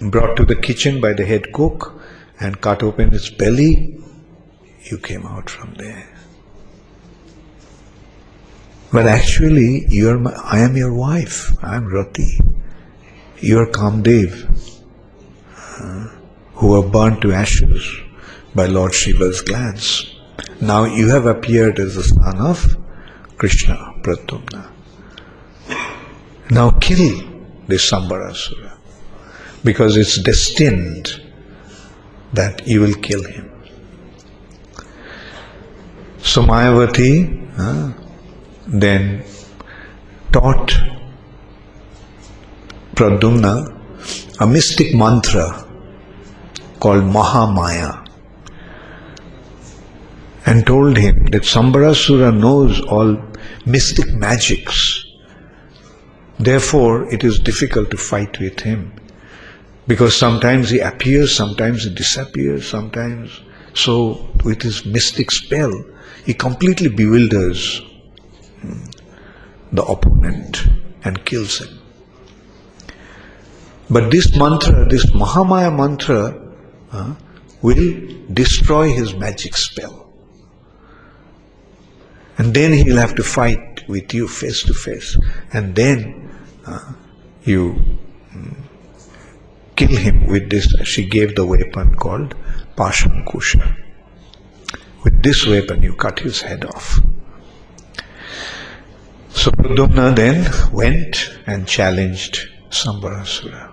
brought to the kitchen by the head cook and cut open its belly, you came out from there. But actually, you are my, I am your wife. I am Rati. You are Kamdev, who were burnt to ashes by Lord Shiva's glance. Now you have appeared as the son of Krishna, Pradyumna. Now kill this Sambarasura because it's destined that you will kill him. So Mayavati uh, then taught Pradyumna a mystic mantra called Mahamaya and told him that Sambarasura knows all mystic magics. Therefore, it is difficult to fight with him because sometimes he appears, sometimes he disappears, sometimes. So, with his mystic spell, he completely bewilders hmm, the opponent and kills him. But this mantra, this Mahamaya mantra, uh, will destroy his magic spell. And then he'll have to fight with you face to face. And then uh, you um, kill him with this. She gave the weapon called Pashankusha. With this weapon, you cut his head off. So Pradyumna then went and challenged Sambarasura.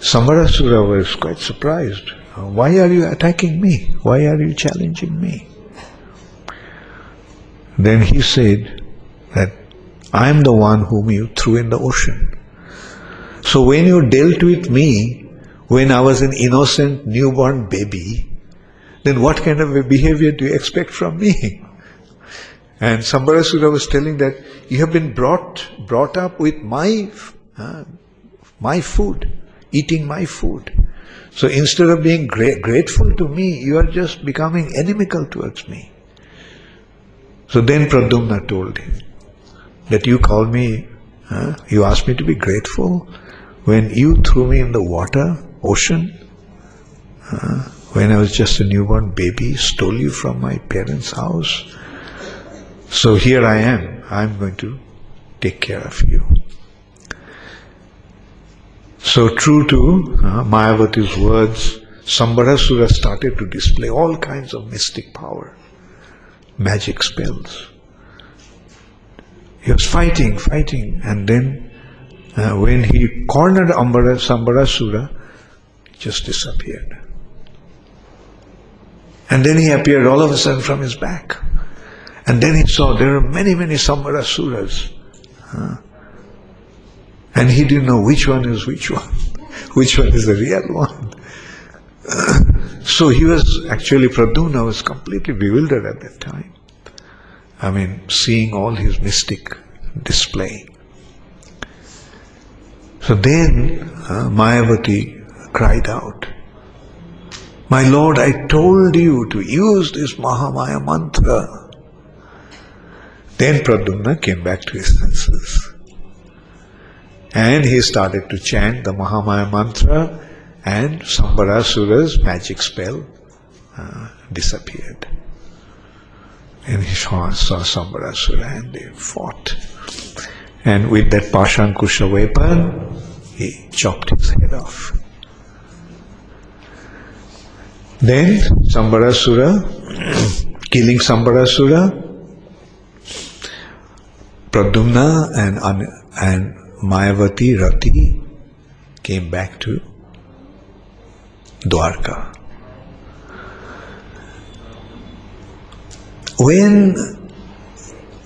Sambarasura was quite surprised. Why are you attacking me? Why are you challenging me? Then he said that I am the one whom you threw in the ocean. So when you dealt with me, when I was an innocent newborn baby, then what kind of a behavior do you expect from me? And Sambarasura was telling that you have been brought brought up with my uh, my food, eating my food. So instead of being gra- grateful to me, you are just becoming inimical towards me. So then Pradyumna told him that you call me, huh? you asked me to be grateful when you threw me in the water, ocean, huh? when I was just a newborn baby, stole you from my parents' house. So here I am. I'm going to take care of you. So true to uh, Mayavati's words, Sambarasura started to display all kinds of mystic power magic spells. He was fighting, fighting, and then uh, when he cornered Ambara, Sambarasura, just disappeared. And then he appeared all of a sudden from his back. And then he saw there are many, many Sambarasuras. Uh, and he didn't know which one is which one, which one is the real one. So he was actually, Pradyumna was completely bewildered at that time. I mean, seeing all his mystic display. So then uh, Mayavati cried out, My Lord, I told you to use this Mahamaya mantra. Then Pradyumna came back to his senses. And he started to chant the Mahamaya mantra and Sambarasura's magic spell uh, disappeared. And he saw, saw Sambarasura and they fought. And with that Pashankusha weapon, he chopped his head off. Then Sambarasura, killing Sambarasura, Pradyumna and, and Mayavati Rati came back to Dwarka. When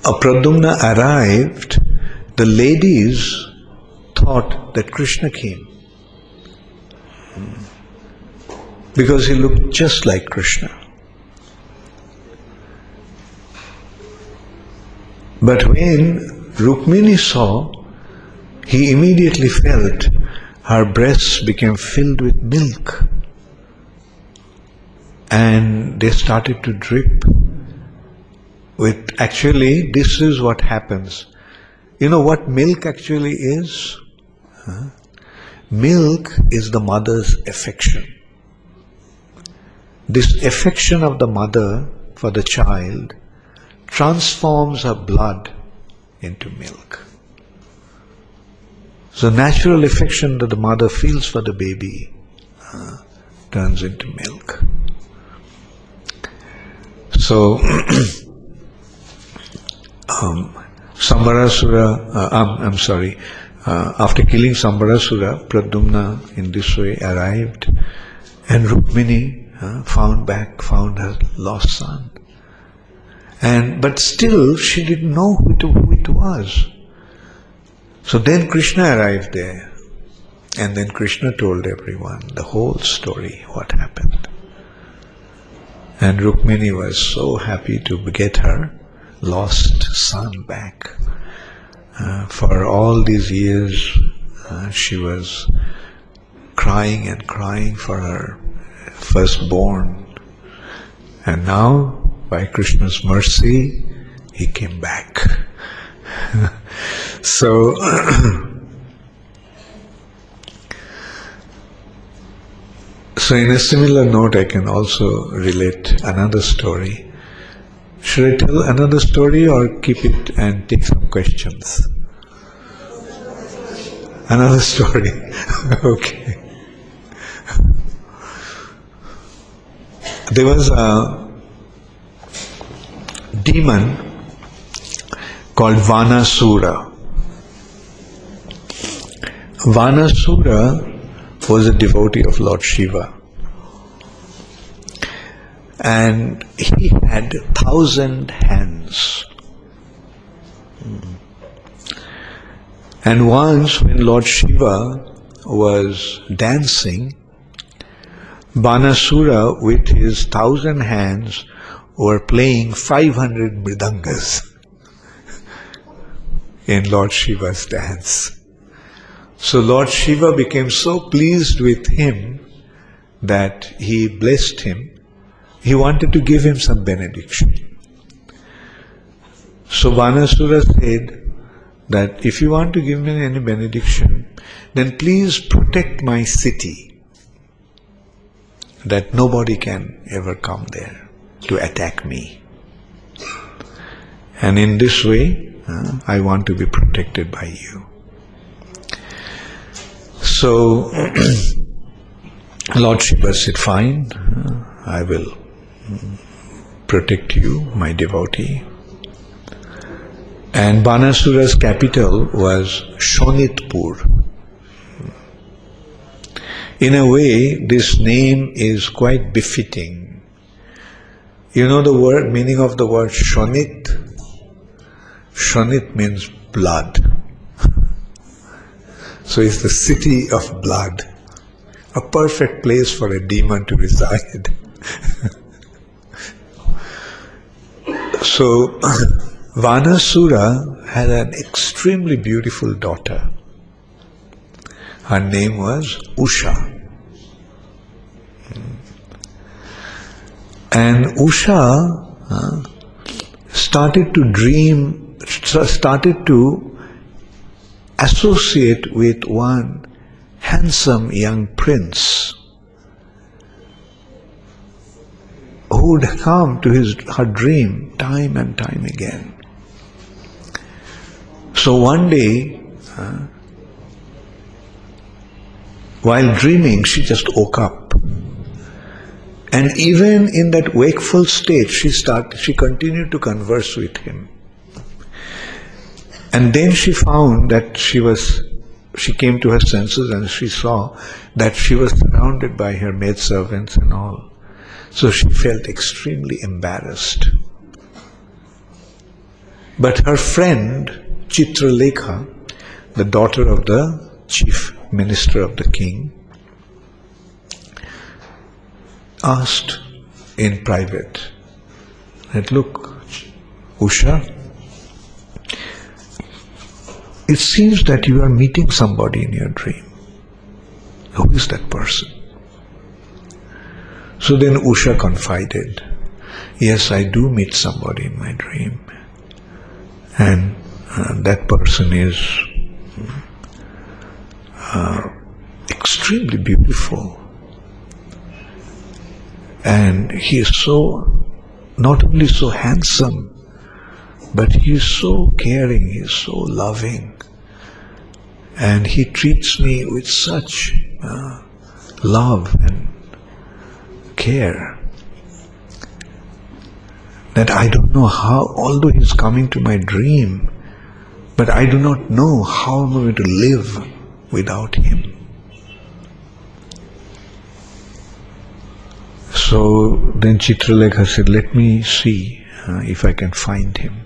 a Pradyumna arrived, the ladies thought that Krishna came because he looked just like Krishna. But when Rukmini saw, he immediately felt her breasts became filled with milk and they started to drip with actually this is what happens. You know what milk actually is? Huh? milk is the mother's affection. This affection of the mother for the child transforms her blood into milk so natural affection that the mother feels for the baby uh, turns into milk so um, Sambarasura, uh, I'm, I'm sorry, uh, after killing Sambarasura, Pradyumna in this way arrived and Rukmini uh, found back, found her lost son. And, but still she didn't know who it, who it was. So then Krishna arrived there. And then Krishna told everyone the whole story, what happened. And Rukmini was so happy to get her lost son back. Uh, for all these years, uh, she was crying and crying for her firstborn. And now, by Krishna's mercy, he came back. so, so in a similar note, I can also relate another story. Should I tell another story or keep it and take some questions? Another story. okay. There was a demon called Vanasura. Vanasura was a devotee of Lord Shiva and he had thousand hands. And once when Lord Shiva was dancing, Banasura with his thousand hands were playing 500 mridangas in Lord Shiva's dance. So Lord Shiva became so pleased with him that he blessed him he wanted to give him some benediction. So Vanasura said that if you want to give me any benediction, then please protect my city, that nobody can ever come there to attack me. And in this way, uh, I want to be protected by you. So, Lord Shiva said, Fine, uh, I will protect you, my devotee. And Banasura's capital was Shonitpur. In a way, this name is quite befitting. You know the word meaning of the word Shonit? Shonit means blood. so it's the city of blood. A perfect place for a demon to reside. So, Vanasura had an extremely beautiful daughter. Her name was Usha. And Usha uh, started to dream, started to associate with one handsome young prince who would come to his her dream time and time again. So one day, uh, while dreaming, she just woke up. And even in that wakeful state, she started, she continued to converse with him. And then she found that she was, she came to her senses and she saw that she was surrounded by her maidservants and all. So she felt extremely embarrassed. But her friend, Chitralekha, the daughter of the chief minister of the king, asked in private that, look, Usha, it seems that you are meeting somebody in your dream. Who is that person? So then Usha confided, Yes, I do meet somebody in my dream. And uh, that person is uh, extremely beautiful. And he is so, not only so handsome, but he is so caring, he is so loving. And he treats me with such uh, love and care that I don't know how, although he's coming to my dream, but I do not know how I'm going to live without him. So then Chitralekha said, Let me see uh, if I can find him.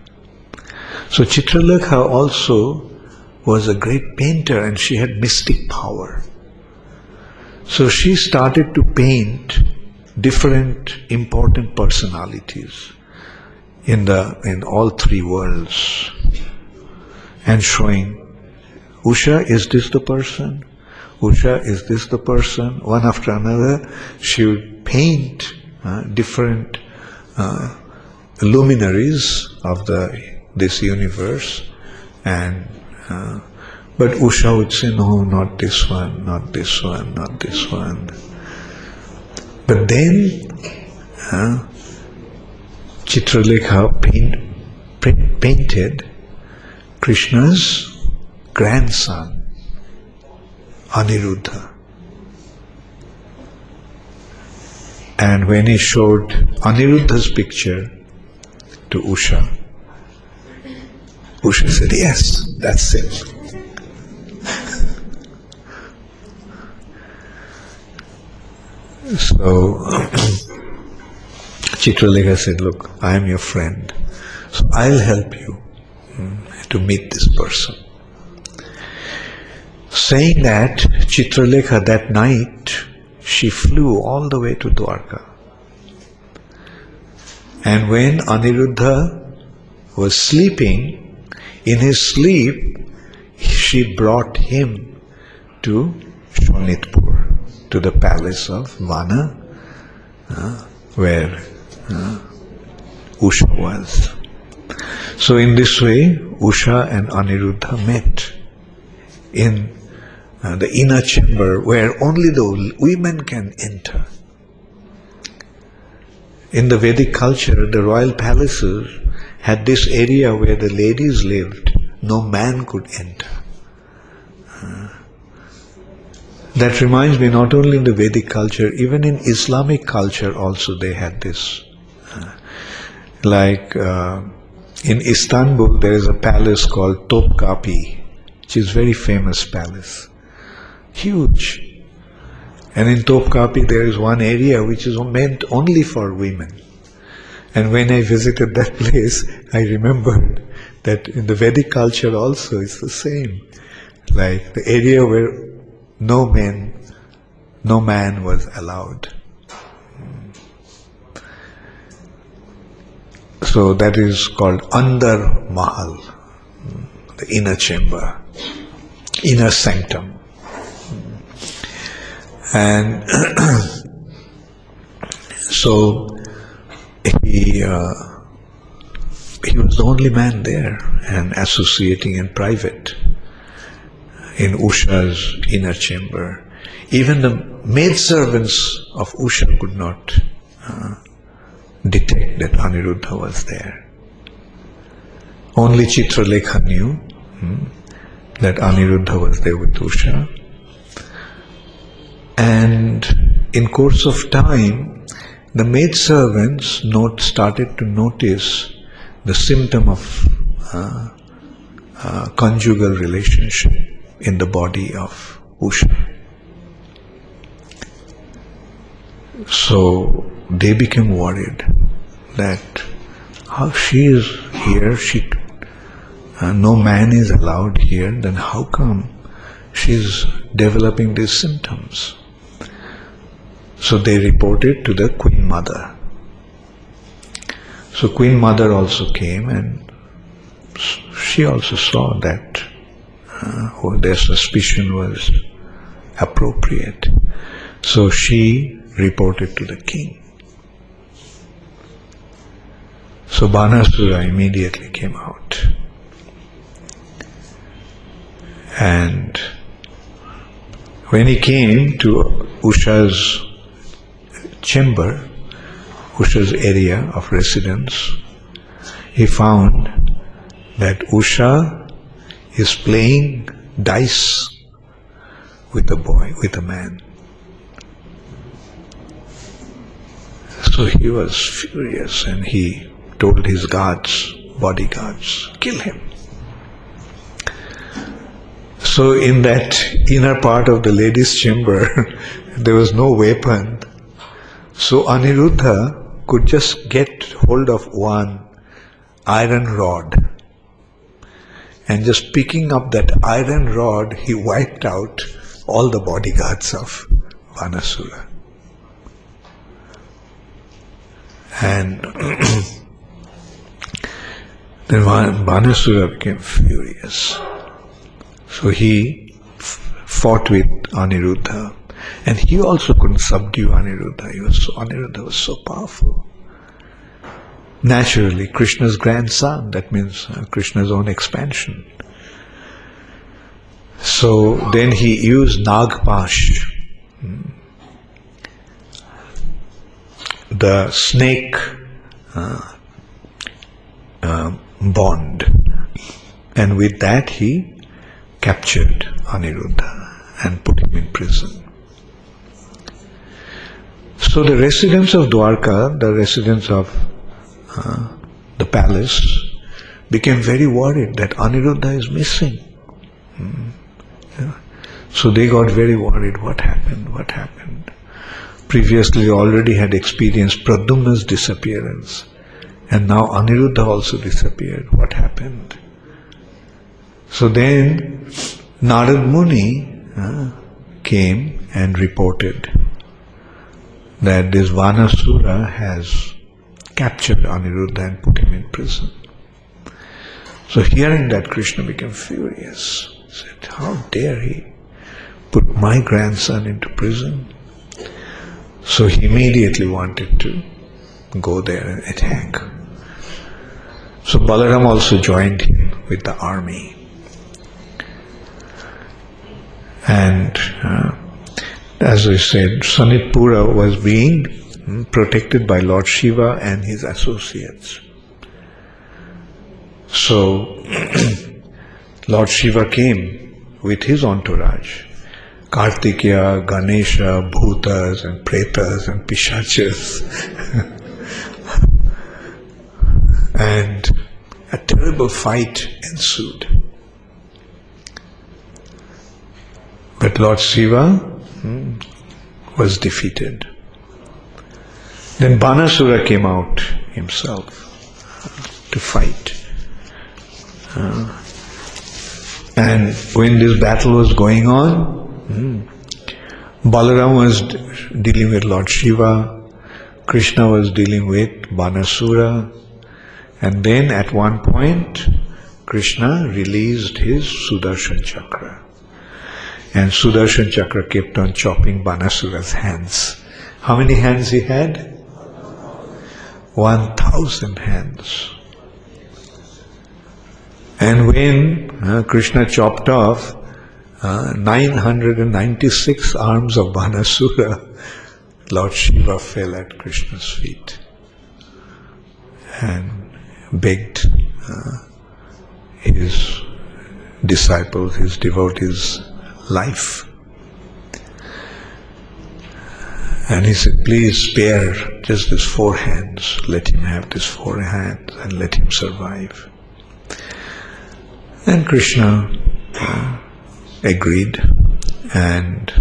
So Chitralekha also was a great painter and she had mystic power. So she started to paint different important personalities in the in all three worlds and showing Usha is this the person? Usha is this the person? One after another she would paint uh, different uh, luminaries of the this universe and uh, but Usha would say, no, not this one, not this one, not this one. But then uh, Chitralekha paint, painted Krishna's grandson, Aniruddha. And when he showed Aniruddha's picture to Usha, Usha said, Yes, that's it. So Chitralekha said, Look, I am your friend, so I'll help you hmm, to meet this person. Saying that, Chitralekha that night she flew all the way to Dwarka. And when Aniruddha was sleeping, in his sleep, she brought him to Shonitpur to the palace of Vana, uh, where uh, Usha was. So, in this way, Usha and Aniruddha met in uh, the inner chamber where only the women can enter. In the Vedic culture, the royal palaces had this area where the ladies lived, no man could enter. That reminds me, not only in the Vedic culture, even in Islamic culture also they had this. Like uh, in Istanbul, there is a palace called Topkapi, which is very famous palace, huge. And in Topkapi, there is one area which is meant only for women. And when I visited that place, I remembered that in the Vedic culture also it's the same. Like the area where no man, no man was allowed. So that is called Andar Mahal, the inner chamber, inner sanctum. And so he uh, he was the only man there and associating in private in Usha's inner chamber. Even the maidservants of Usha could not uh, detect that Aniruddha was there. Only Chitralekha knew hmm, that Aniruddha was there with Usha. And in course of time, the maidservants note, started to notice the symptom of uh, uh, conjugal relationship in the body of Usha. So they became worried that how she is here, she uh, no man is allowed here, then how come she's developing these symptoms? So they reported to the Queen Mother. So Queen Mother also came and she also saw that uh, their suspicion was appropriate. So she reported to the king. So Banasura immediately came out. And when he came to Usha's chamber, Usha's area of residence, he found that Usha is playing dice with a boy, with a man. So he was furious and he told his guards, bodyguards, kill him. So, in that inner part of the lady's chamber, there was no weapon. So, Aniruddha could just get hold of one iron rod. And just picking up that iron rod, he wiped out all the bodyguards of Banasura. And then Banasura became furious. So he fought with Aniruddha. And he also couldn't subdue Aniruddha. He was so, Aniruddha was so powerful. Naturally, Krishna's grandson, that means uh, Krishna's own expansion. So then he used Nagpash, hmm, the snake uh, uh, bond, and with that he captured Aniruddha and put him in prison. So the residents of Dwarka, the residents of uh, the palace, became very worried that Aniruddha is missing. Hmm. So they got very worried. What happened? What happened? Previously, they already had experienced Pradyumna's disappearance, and now Aniruddha also disappeared. What happened? So then Narad Muni uh, came and reported that this Vanasura has captured Aniruddha and put him in prison. So hearing that, Krishna became furious. Said, How dare he put my grandson into prison? So he immediately wanted to go there and attack. So Balaram also joined him with the army. And uh, as I said, Sanitpura was being hmm, protected by Lord Shiva and his associates. So Lord Shiva came with his entourage. Kartikeya, Ganesha, Bhutas and Pretas and Pishachas. and a terrible fight ensued. But Lord Shiva hmm, was defeated. Then Banasura came out himself to fight. Uh, and when this battle was going on, hmm, Balaram was dealing with Lord Shiva, Krishna was dealing with Banasura, and then at one point, Krishna released his Sudarshan Chakra. And Sudarshan Chakra kept on chopping Banasura's hands. How many hands he had? One thousand hands. And when uh, Krishna chopped off uh, 996 arms of Banasura, Lord Shiva fell at Krishna's feet and begged uh, his disciples, his devotees, life. And he said, please spare just these four hands. Let him have these four hands and let him survive. And Krishna uh, agreed and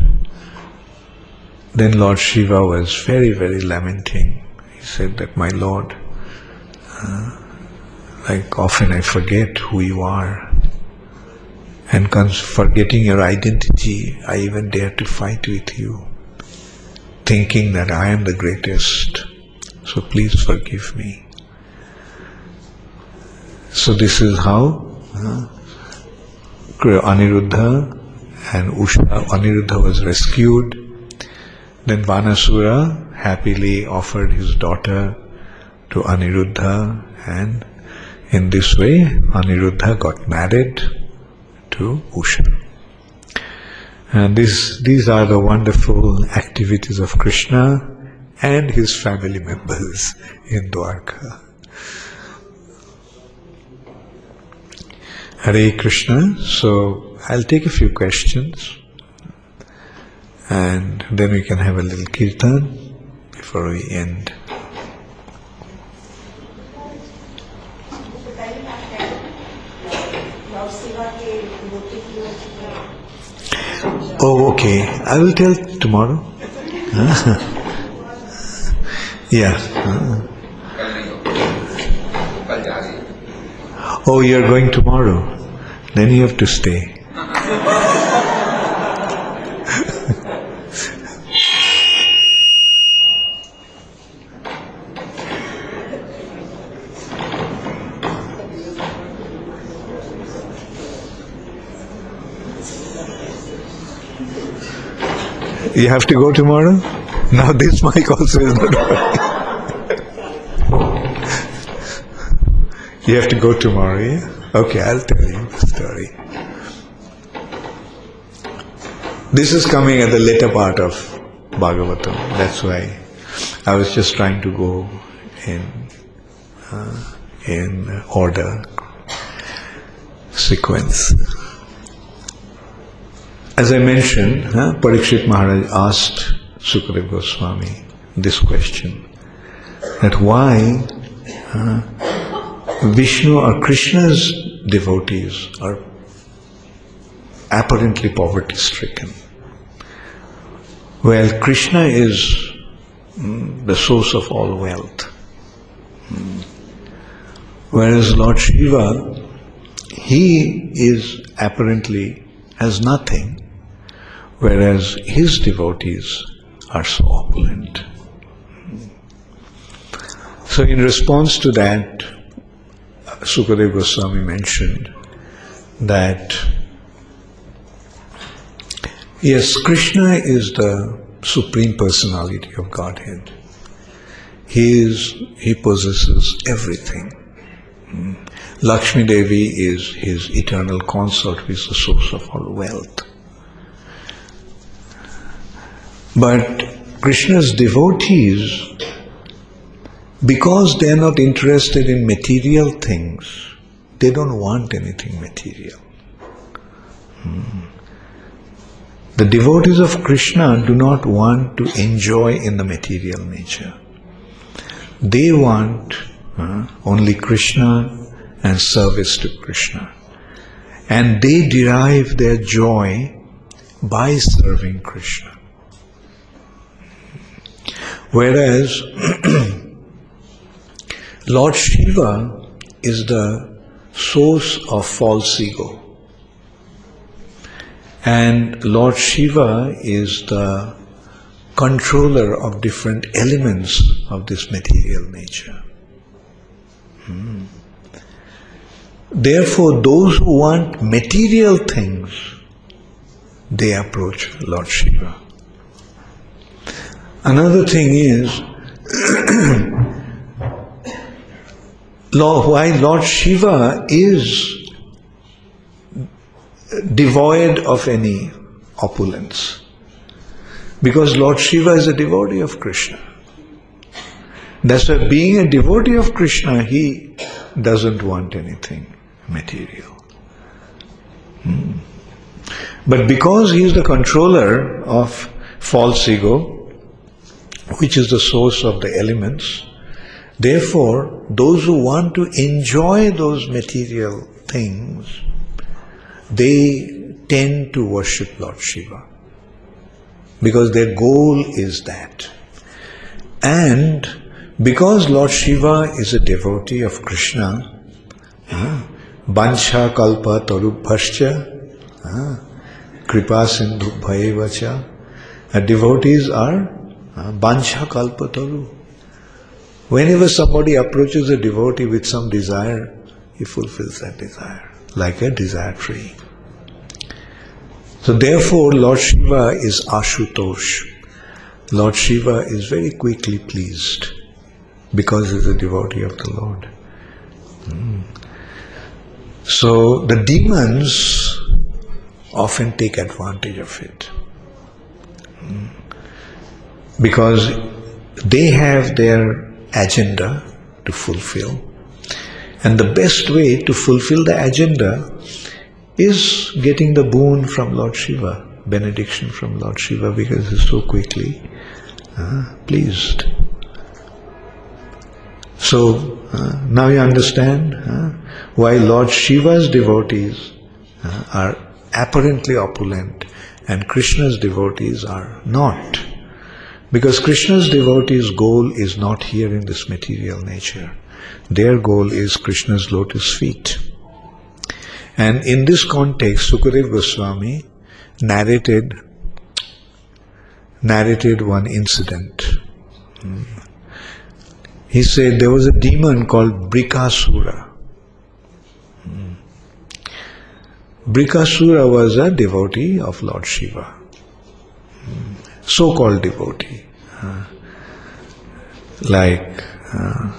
then Lord Shiva was very, very lamenting. He said that, My Lord, uh, like often I forget who you are. And forgetting your identity, I even dare to fight with you, thinking that I am the greatest. So please forgive me. So this is how uh, Aniruddha and Usha, Aniruddha was rescued. Then Vanasura happily offered his daughter to Aniruddha and in this way Aniruddha got married to Usha. And this, these are the wonderful activities of Krishna and his family members in Dwarka. Hare Krishna. So I'll take a few questions and then we can have a little kirtan before we end. Oh, okay. I will tell tomorrow. yeah. Oh, you're going tomorrow. Then you have to stay. You have to go tomorrow? Now this mic also is not working. you have to go tomorrow, yeah? Okay, I'll tell you the story. This is coming at the later part of Bhagavatam. That's why I was just trying to go in uh, in order, sequence. As I mentioned, huh, Parikshit Maharaj asked Sukadeva Goswami this question that why Vishnu or Krishna's devotees are apparently poverty stricken. Well, Krishna is mm, the source of all wealth. Mm. Whereas Lord Shiva, he is apparently has nothing whereas his devotees are so opulent. So, in response to that, Sukadeva Goswami mentioned that yes, Krishna is the supreme personality of Godhead. He is he possesses everything. Hmm. Lakshmi Devi is his eternal consort, who is the source of all wealth. But Krishna's devotees, because they are not interested in material things, they don't want anything material. Hmm. The devotees of Krishna do not want to enjoy in the material nature. They want uh, only Krishna and service to Krishna. And they derive their joy by serving Krishna. Whereas Lord Shiva is the source of false ego. And Lord Shiva is the controller of different elements of this material nature. Hmm. Therefore, those who want material things, they approach Lord Shiva. Another thing is, Lord, why Lord Shiva is devoid of any opulence. Because Lord Shiva is a devotee of Krishna. That's why being a devotee of Krishna, he doesn't want anything material. Hmm. But because he is the controller of false ego, which is the source of the elements. Therefore, those who want to enjoy those material things, they tend to worship Lord Shiva because their goal is that. And because Lord Shiva is a devotee of Krishna, Bancha Kalpa Tarubhascha, Kripa Sindhu Bhayevacha, devotees are Bancha Kalpa Taru. Whenever somebody approaches a devotee with some desire, he fulfills that desire, like a desire tree. So therefore, Lord Shiva is Ashutosh. Lord Shiva is very quickly pleased because he's a devotee of the Lord. Mm. So the demons often take advantage of it. Mm. Because they have their agenda to fulfill. And the best way to fulfill the agenda is getting the boon from Lord Shiva, benediction from Lord Shiva, because he's so quickly uh, pleased. So uh, now you understand uh, why Lord Shiva's devotees uh, are apparently opulent and Krishna's devotees are not. Because Krishna's devotees' goal is not here in this material nature. Their goal is Krishna's lotus feet. And in this context, Sukadev Goswami narrated narrated one incident. Hmm. He said there was a demon called Brikasura. Hmm. Brikasura was a devotee of Lord Shiva, hmm. So called devotee. like, uh,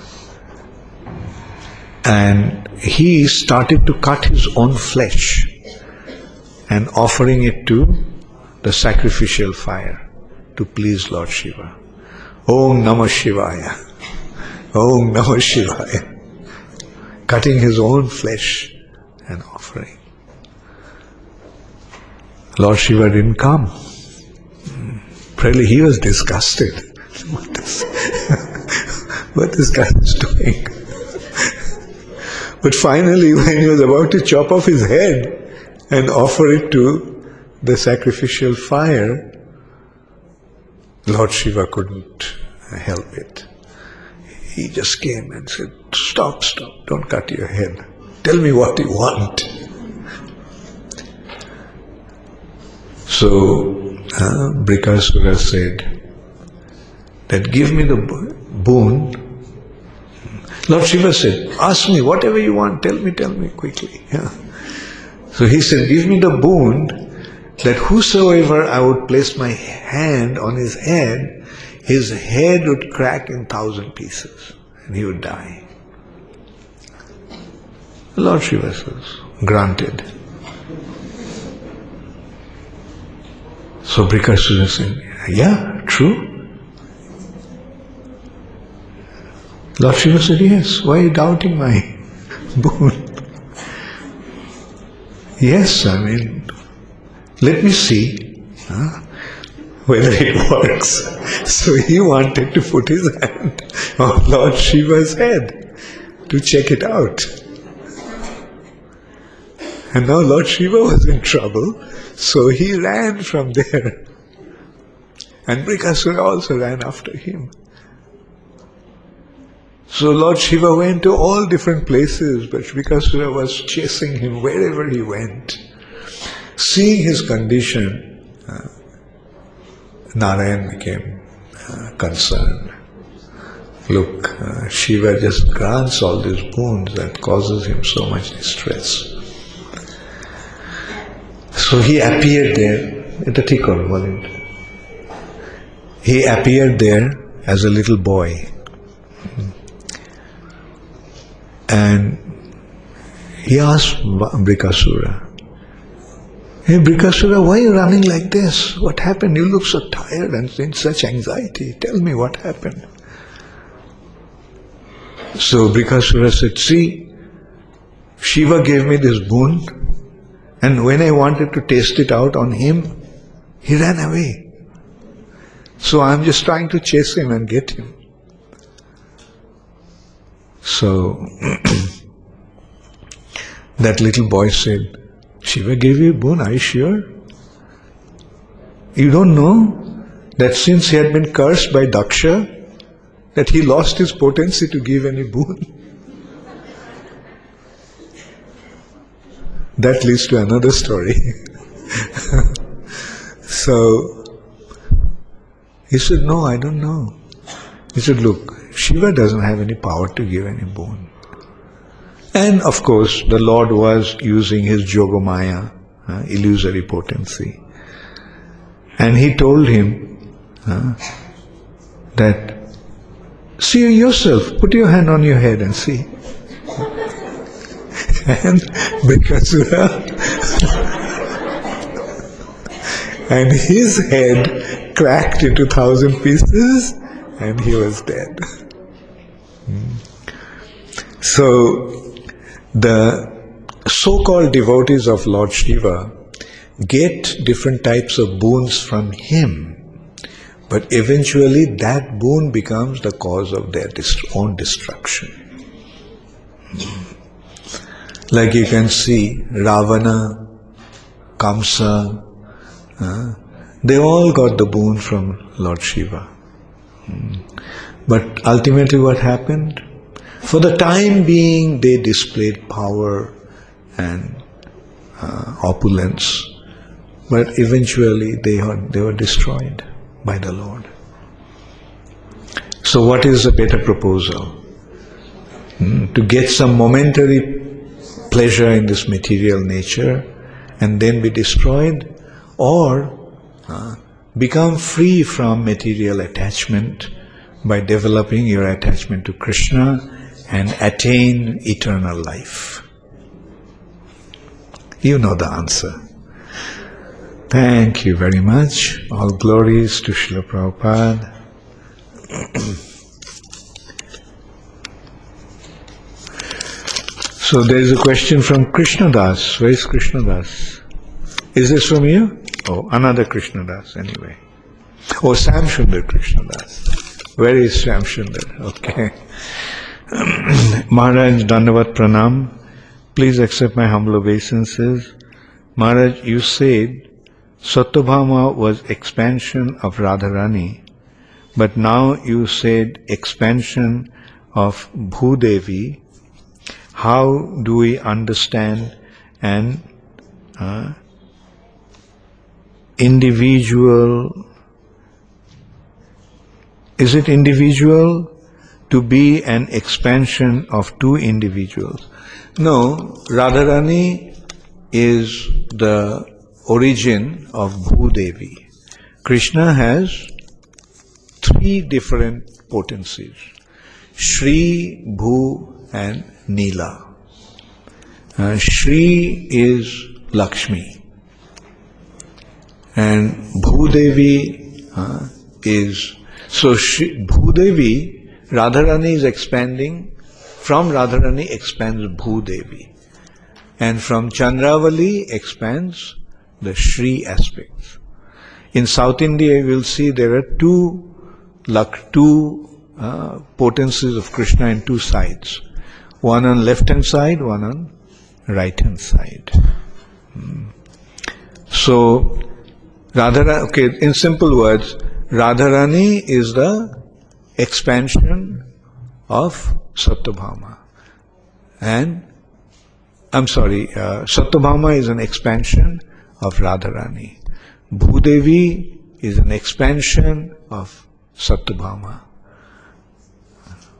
and he started to cut his own flesh and offering it to the sacrificial fire to please Lord Shiva. Om Namah Shivaya. Om Namah Shivaya. Cutting his own flesh and offering. Lord Shiva didn't come. Probably he was disgusted. what, is, what this guy is doing? But finally, when he was about to chop off his head and offer it to the sacrificial fire, Lord Shiva couldn't help it. He just came and said, Stop, stop, don't cut your head. Tell me what you want. So, uh, Brikasura said, that give me the boon Lord Shiva said, Ask me whatever you want, tell me, tell me quickly. Yeah. So he said, Give me the boon that whosoever I would place my hand on his head, his head would crack in thousand pieces and he would die. Lord Shiva says, Granted. So Brikasura said, Yeah, true. Lord Shiva said, Yes, why are you doubting my boon? yes, I mean, let me see huh, whether it works. So he wanted to put his hand on Lord Shiva's head to check it out. And now Lord Shiva was in trouble, so he ran from there. And Brikasura also ran after him. So Lord Shiva went to all different places, but Brikasura was chasing him wherever he went. Seeing his condition, uh, Narayan became uh, concerned. Look, uh, Shiva just grants all these boons that causes him so much distress. So he appeared there, এটা ঠিক He appeared there as a little boy. And he asked Brikasura, Hey Brikasura, why are you running like this? What happened? You look so tired and in such anxiety. Tell me what happened. So Brikasura said, See, Shiva gave me this boon, and when I wanted to taste it out on him, he ran away. So I'm just trying to chase him and get him. So that little boy said, Shiva gave you a boon, are you sure? You don't know that since he had been cursed by Daksha, that he lost his potency to give any boon. that leads to another story. so he said, No, I don't know. He said, Look, Shiva doesn't have any power to give any boon. And of course, the Lord was using his Jogamaya, uh, illusory potency. And he told him uh, that, see yourself, put your hand on your head and see. And Brikasura, and his head cracked into thousand pieces and he was dead. Hmm. So, the so called devotees of Lord Shiva get different types of boons from him, but eventually that boon becomes the cause of their own destruction. Like you can see, Ravana, Kamsa, uh, they all got the boon from Lord Shiva. But ultimately, what happened? For the time being, they displayed power and uh, opulence but eventually they, are, they were destroyed by the Lord. So, what is a better proposal? Hmm? To get some momentary pleasure in this material nature and then be destroyed, or uh, become free from material attachment by developing your attachment to Krishna and attain eternal life. You know the answer. Thank you very much. All glories to Srila Prabhupada. so there is a question from Krishna Das. Where is Krishna Das? Is this from you? Oh, another Krishna Das anyway. Oh, Sam Krishna Das. Where is Sam? Okay. Maharaj Dandavat Pranam. Please accept my humble obeisances. Maharaj, you said Satyabhama was expansion of Radharani, but now you said expansion of Bhudevi. How do we understand an uh, individual? Is it individual to be an expansion of two individuals? No, Radharani is the origin of Bhudevi. Krishna has three different potencies Shri, Bhu, and Nila. Uh, Shri is Lakshmi, and Bhudevi uh, is so Shri, Bhudevi, Radharani is expanding, from Radharani expands Bhudevi, and from Chandravali expands the Shri aspects. In South India, you will see there are two, two uh, potencies of Krishna in two sides. One on left hand side, one on right hand side. Hmm. So, Radharani, okay, in simple words, Radharani is the expansion of Satyabhama. And, I'm sorry, uh, is an expansion of Radharani. Bhudevi is an expansion of Satyabhama.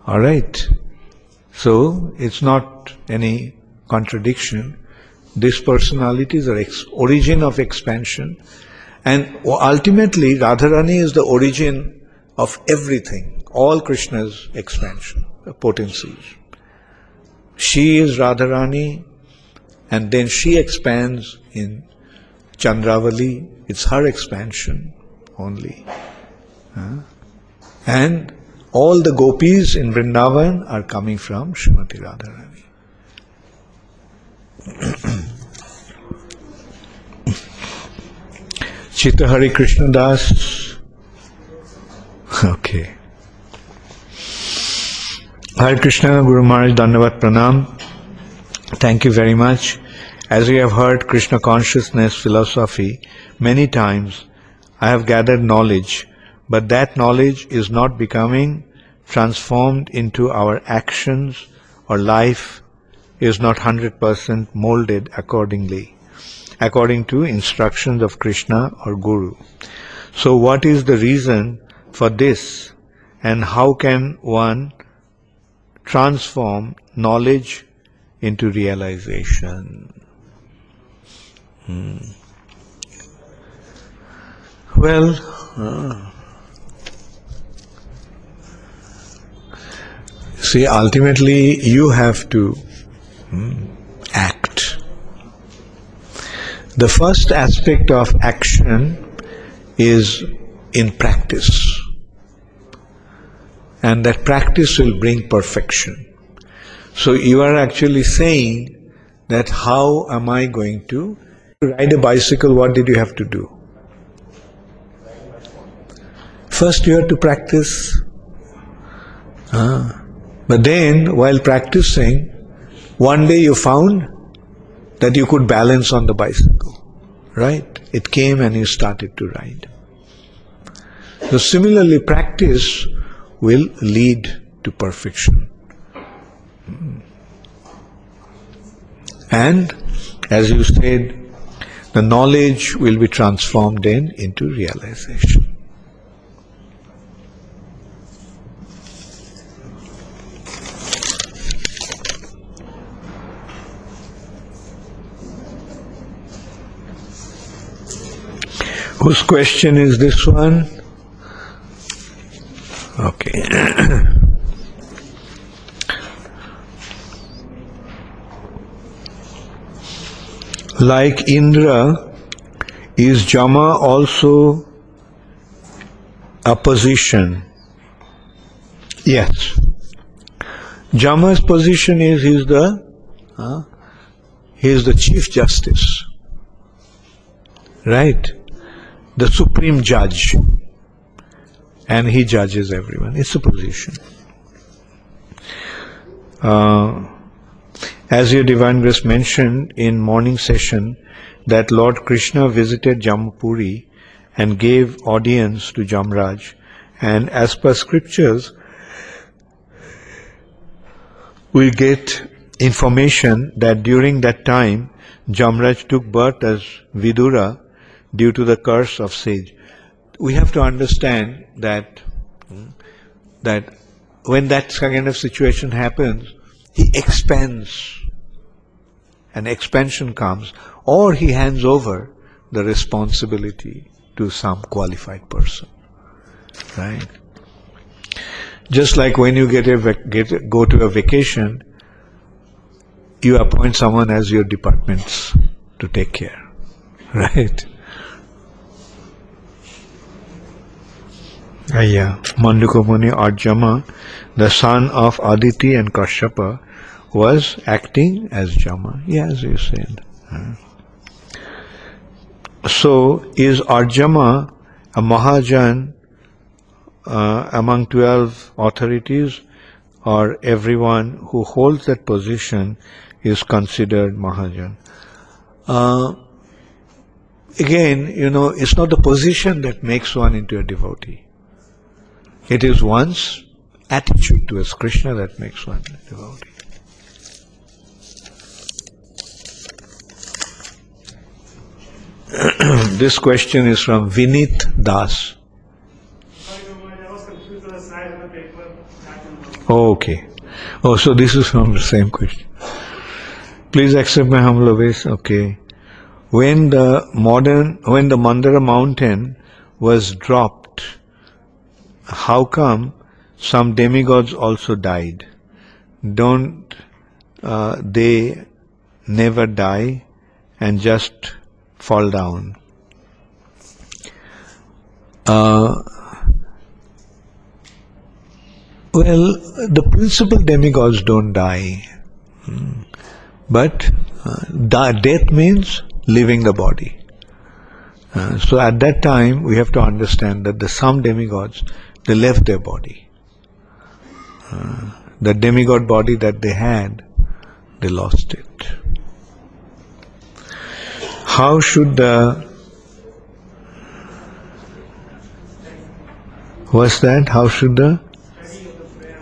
Alright? So, it's not any contradiction. These personalities are origin of expansion and ultimately Radharani is the origin of everything, all Krishna's expansion, potencies. She is Radharani and then she expands in Chandravali, it's her expansion only. And all the gopis in Vrindavan are coming from Srimati Radharani. Chitta Hari Krishna Das. Okay. Hari Krishna Guru Maharaj Pranam. Thank you very much. as we have heard Krishna consciousness philosophy many times, I have gathered knowledge, but that knowledge is not becoming transformed into our actions or life is not 100% molded accordingly, according to instructions of Krishna or Guru. So what is the reason for this and how can one transform knowledge into realization? Hmm. Well, uh, see, ultimately you have to hmm, act. The first aspect of action is in practice. And that practice will bring perfection. So you are actually saying that how am I going to ride a bicycle? What did you have to do? First you have to practice. Ah. But then while practicing, one day you found that you could balance on the bicycle. Right? It came and you started to ride. So similarly, practice will lead to perfection. Hmm. And as you said, the knowledge will be transformed then into realization. Whose question is this one? Okay. like Indra, is Jama also a position? Yes. Jama's position is he is the uh, he is the chief justice. Right? The supreme judge and he judges everyone. It's a position. Uh, as your Divine Grace mentioned in morning session, that Lord Krishna visited Jampuri and gave audience to Jamraj, and as per scriptures, we get information that during that time Jamraj took birth as Vidura due to the curse of sage. We have to understand that that when that kind of situation happens, he expands, an expansion comes, or he hands over the responsibility to some qualified person. Right? Just like when you get a get, go to a vacation, you appoint someone as your departments to take care. Right? Yeah, Mandukya Arjama, the son of Aditi and Kashyapa, was acting as Jama. Yes, you said. So, is Arjama a Mahajan uh, among 12 authorities, or everyone who holds that position is considered Mahajan? Uh, again, you know, it's not the position that makes one into a devotee. It is one's attitude towards Krishna that makes one a devotee. this question is from Vinit Das. Oh, okay. Oh, so this is from the same question. Please accept my humble obeisance. Okay. When the modern, when the Mandara mountain was dropped how come some demigods also died? Don't uh, they never die and just fall down? Uh, well, the principal demigods don't die. Hmm. But uh, death means leaving the body. Uh, so at that time, we have to understand that the some demigods they left their body. Uh, the demigod body that they had, they lost it. how should the what's that? How should the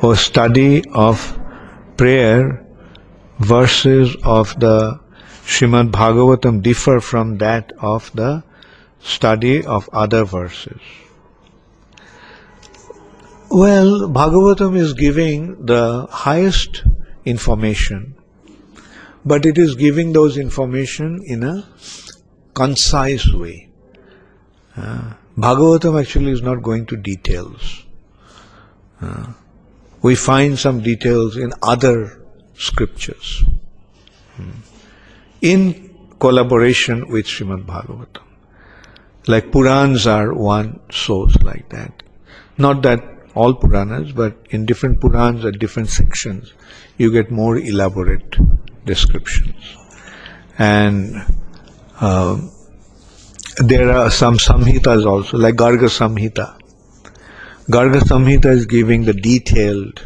or study of prayer verses of the Srimad Bhagavatam differ from that of the study of other verses? Well, Bhagavatam is giving the highest information, but it is giving those information in a concise way. Uh, Bhagavatam actually is not going to details. Uh, we find some details in other scriptures hmm, in collaboration with Srimad Bhagavatam. Like Purans are one source like that. Not that all Puranas, but in different Purans at different sections, you get more elaborate descriptions. And uh, there are some Samhitas also, like Garga Samhita. Garga Samhita is giving the detailed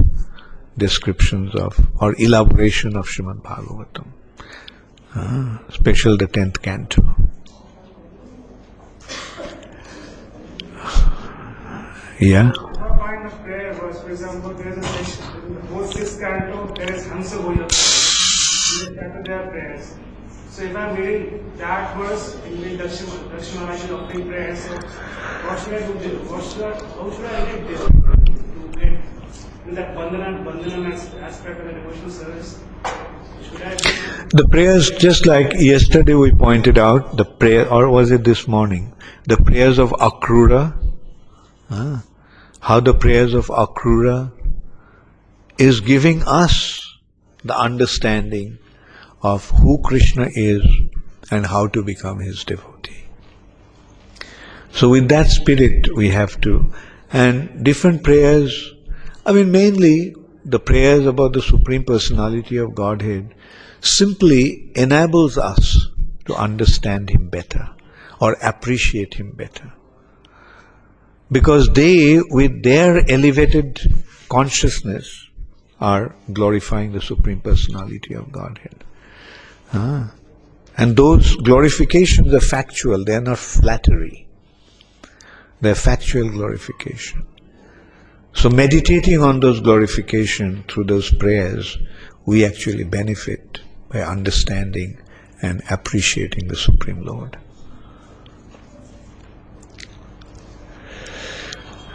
descriptions of or elaboration of Srimad Bhagavatam, uh, especially the 10th canto. Yeah? kind of prayer was, for example, there is a section, in fourth, sixth canto, there is Hansa Bhojan. In the canto, there are prayers. So if I'm reading that verse in the Dakshinamati offering prayer, so what should I do? What should I, how should I read this to get in that bandhana, bandhana aspect of the devotional service? The prayers, just like yesterday we pointed out, the prayer, or was it this morning? The prayers of Akrura. Ah, how the prayers of Akrura is giving us the understanding of who Krishna is and how to become his devotee. So with that spirit we have to, and different prayers, I mean mainly the prayers about the Supreme Personality of Godhead simply enables us to understand Him better or appreciate Him better. Because they, with their elevated consciousness, are glorifying the Supreme Personality of Godhead. Ah. And those glorifications are factual, they are not flattery. They are factual glorification. So meditating on those glorification through those prayers, we actually benefit by understanding and appreciating the Supreme Lord.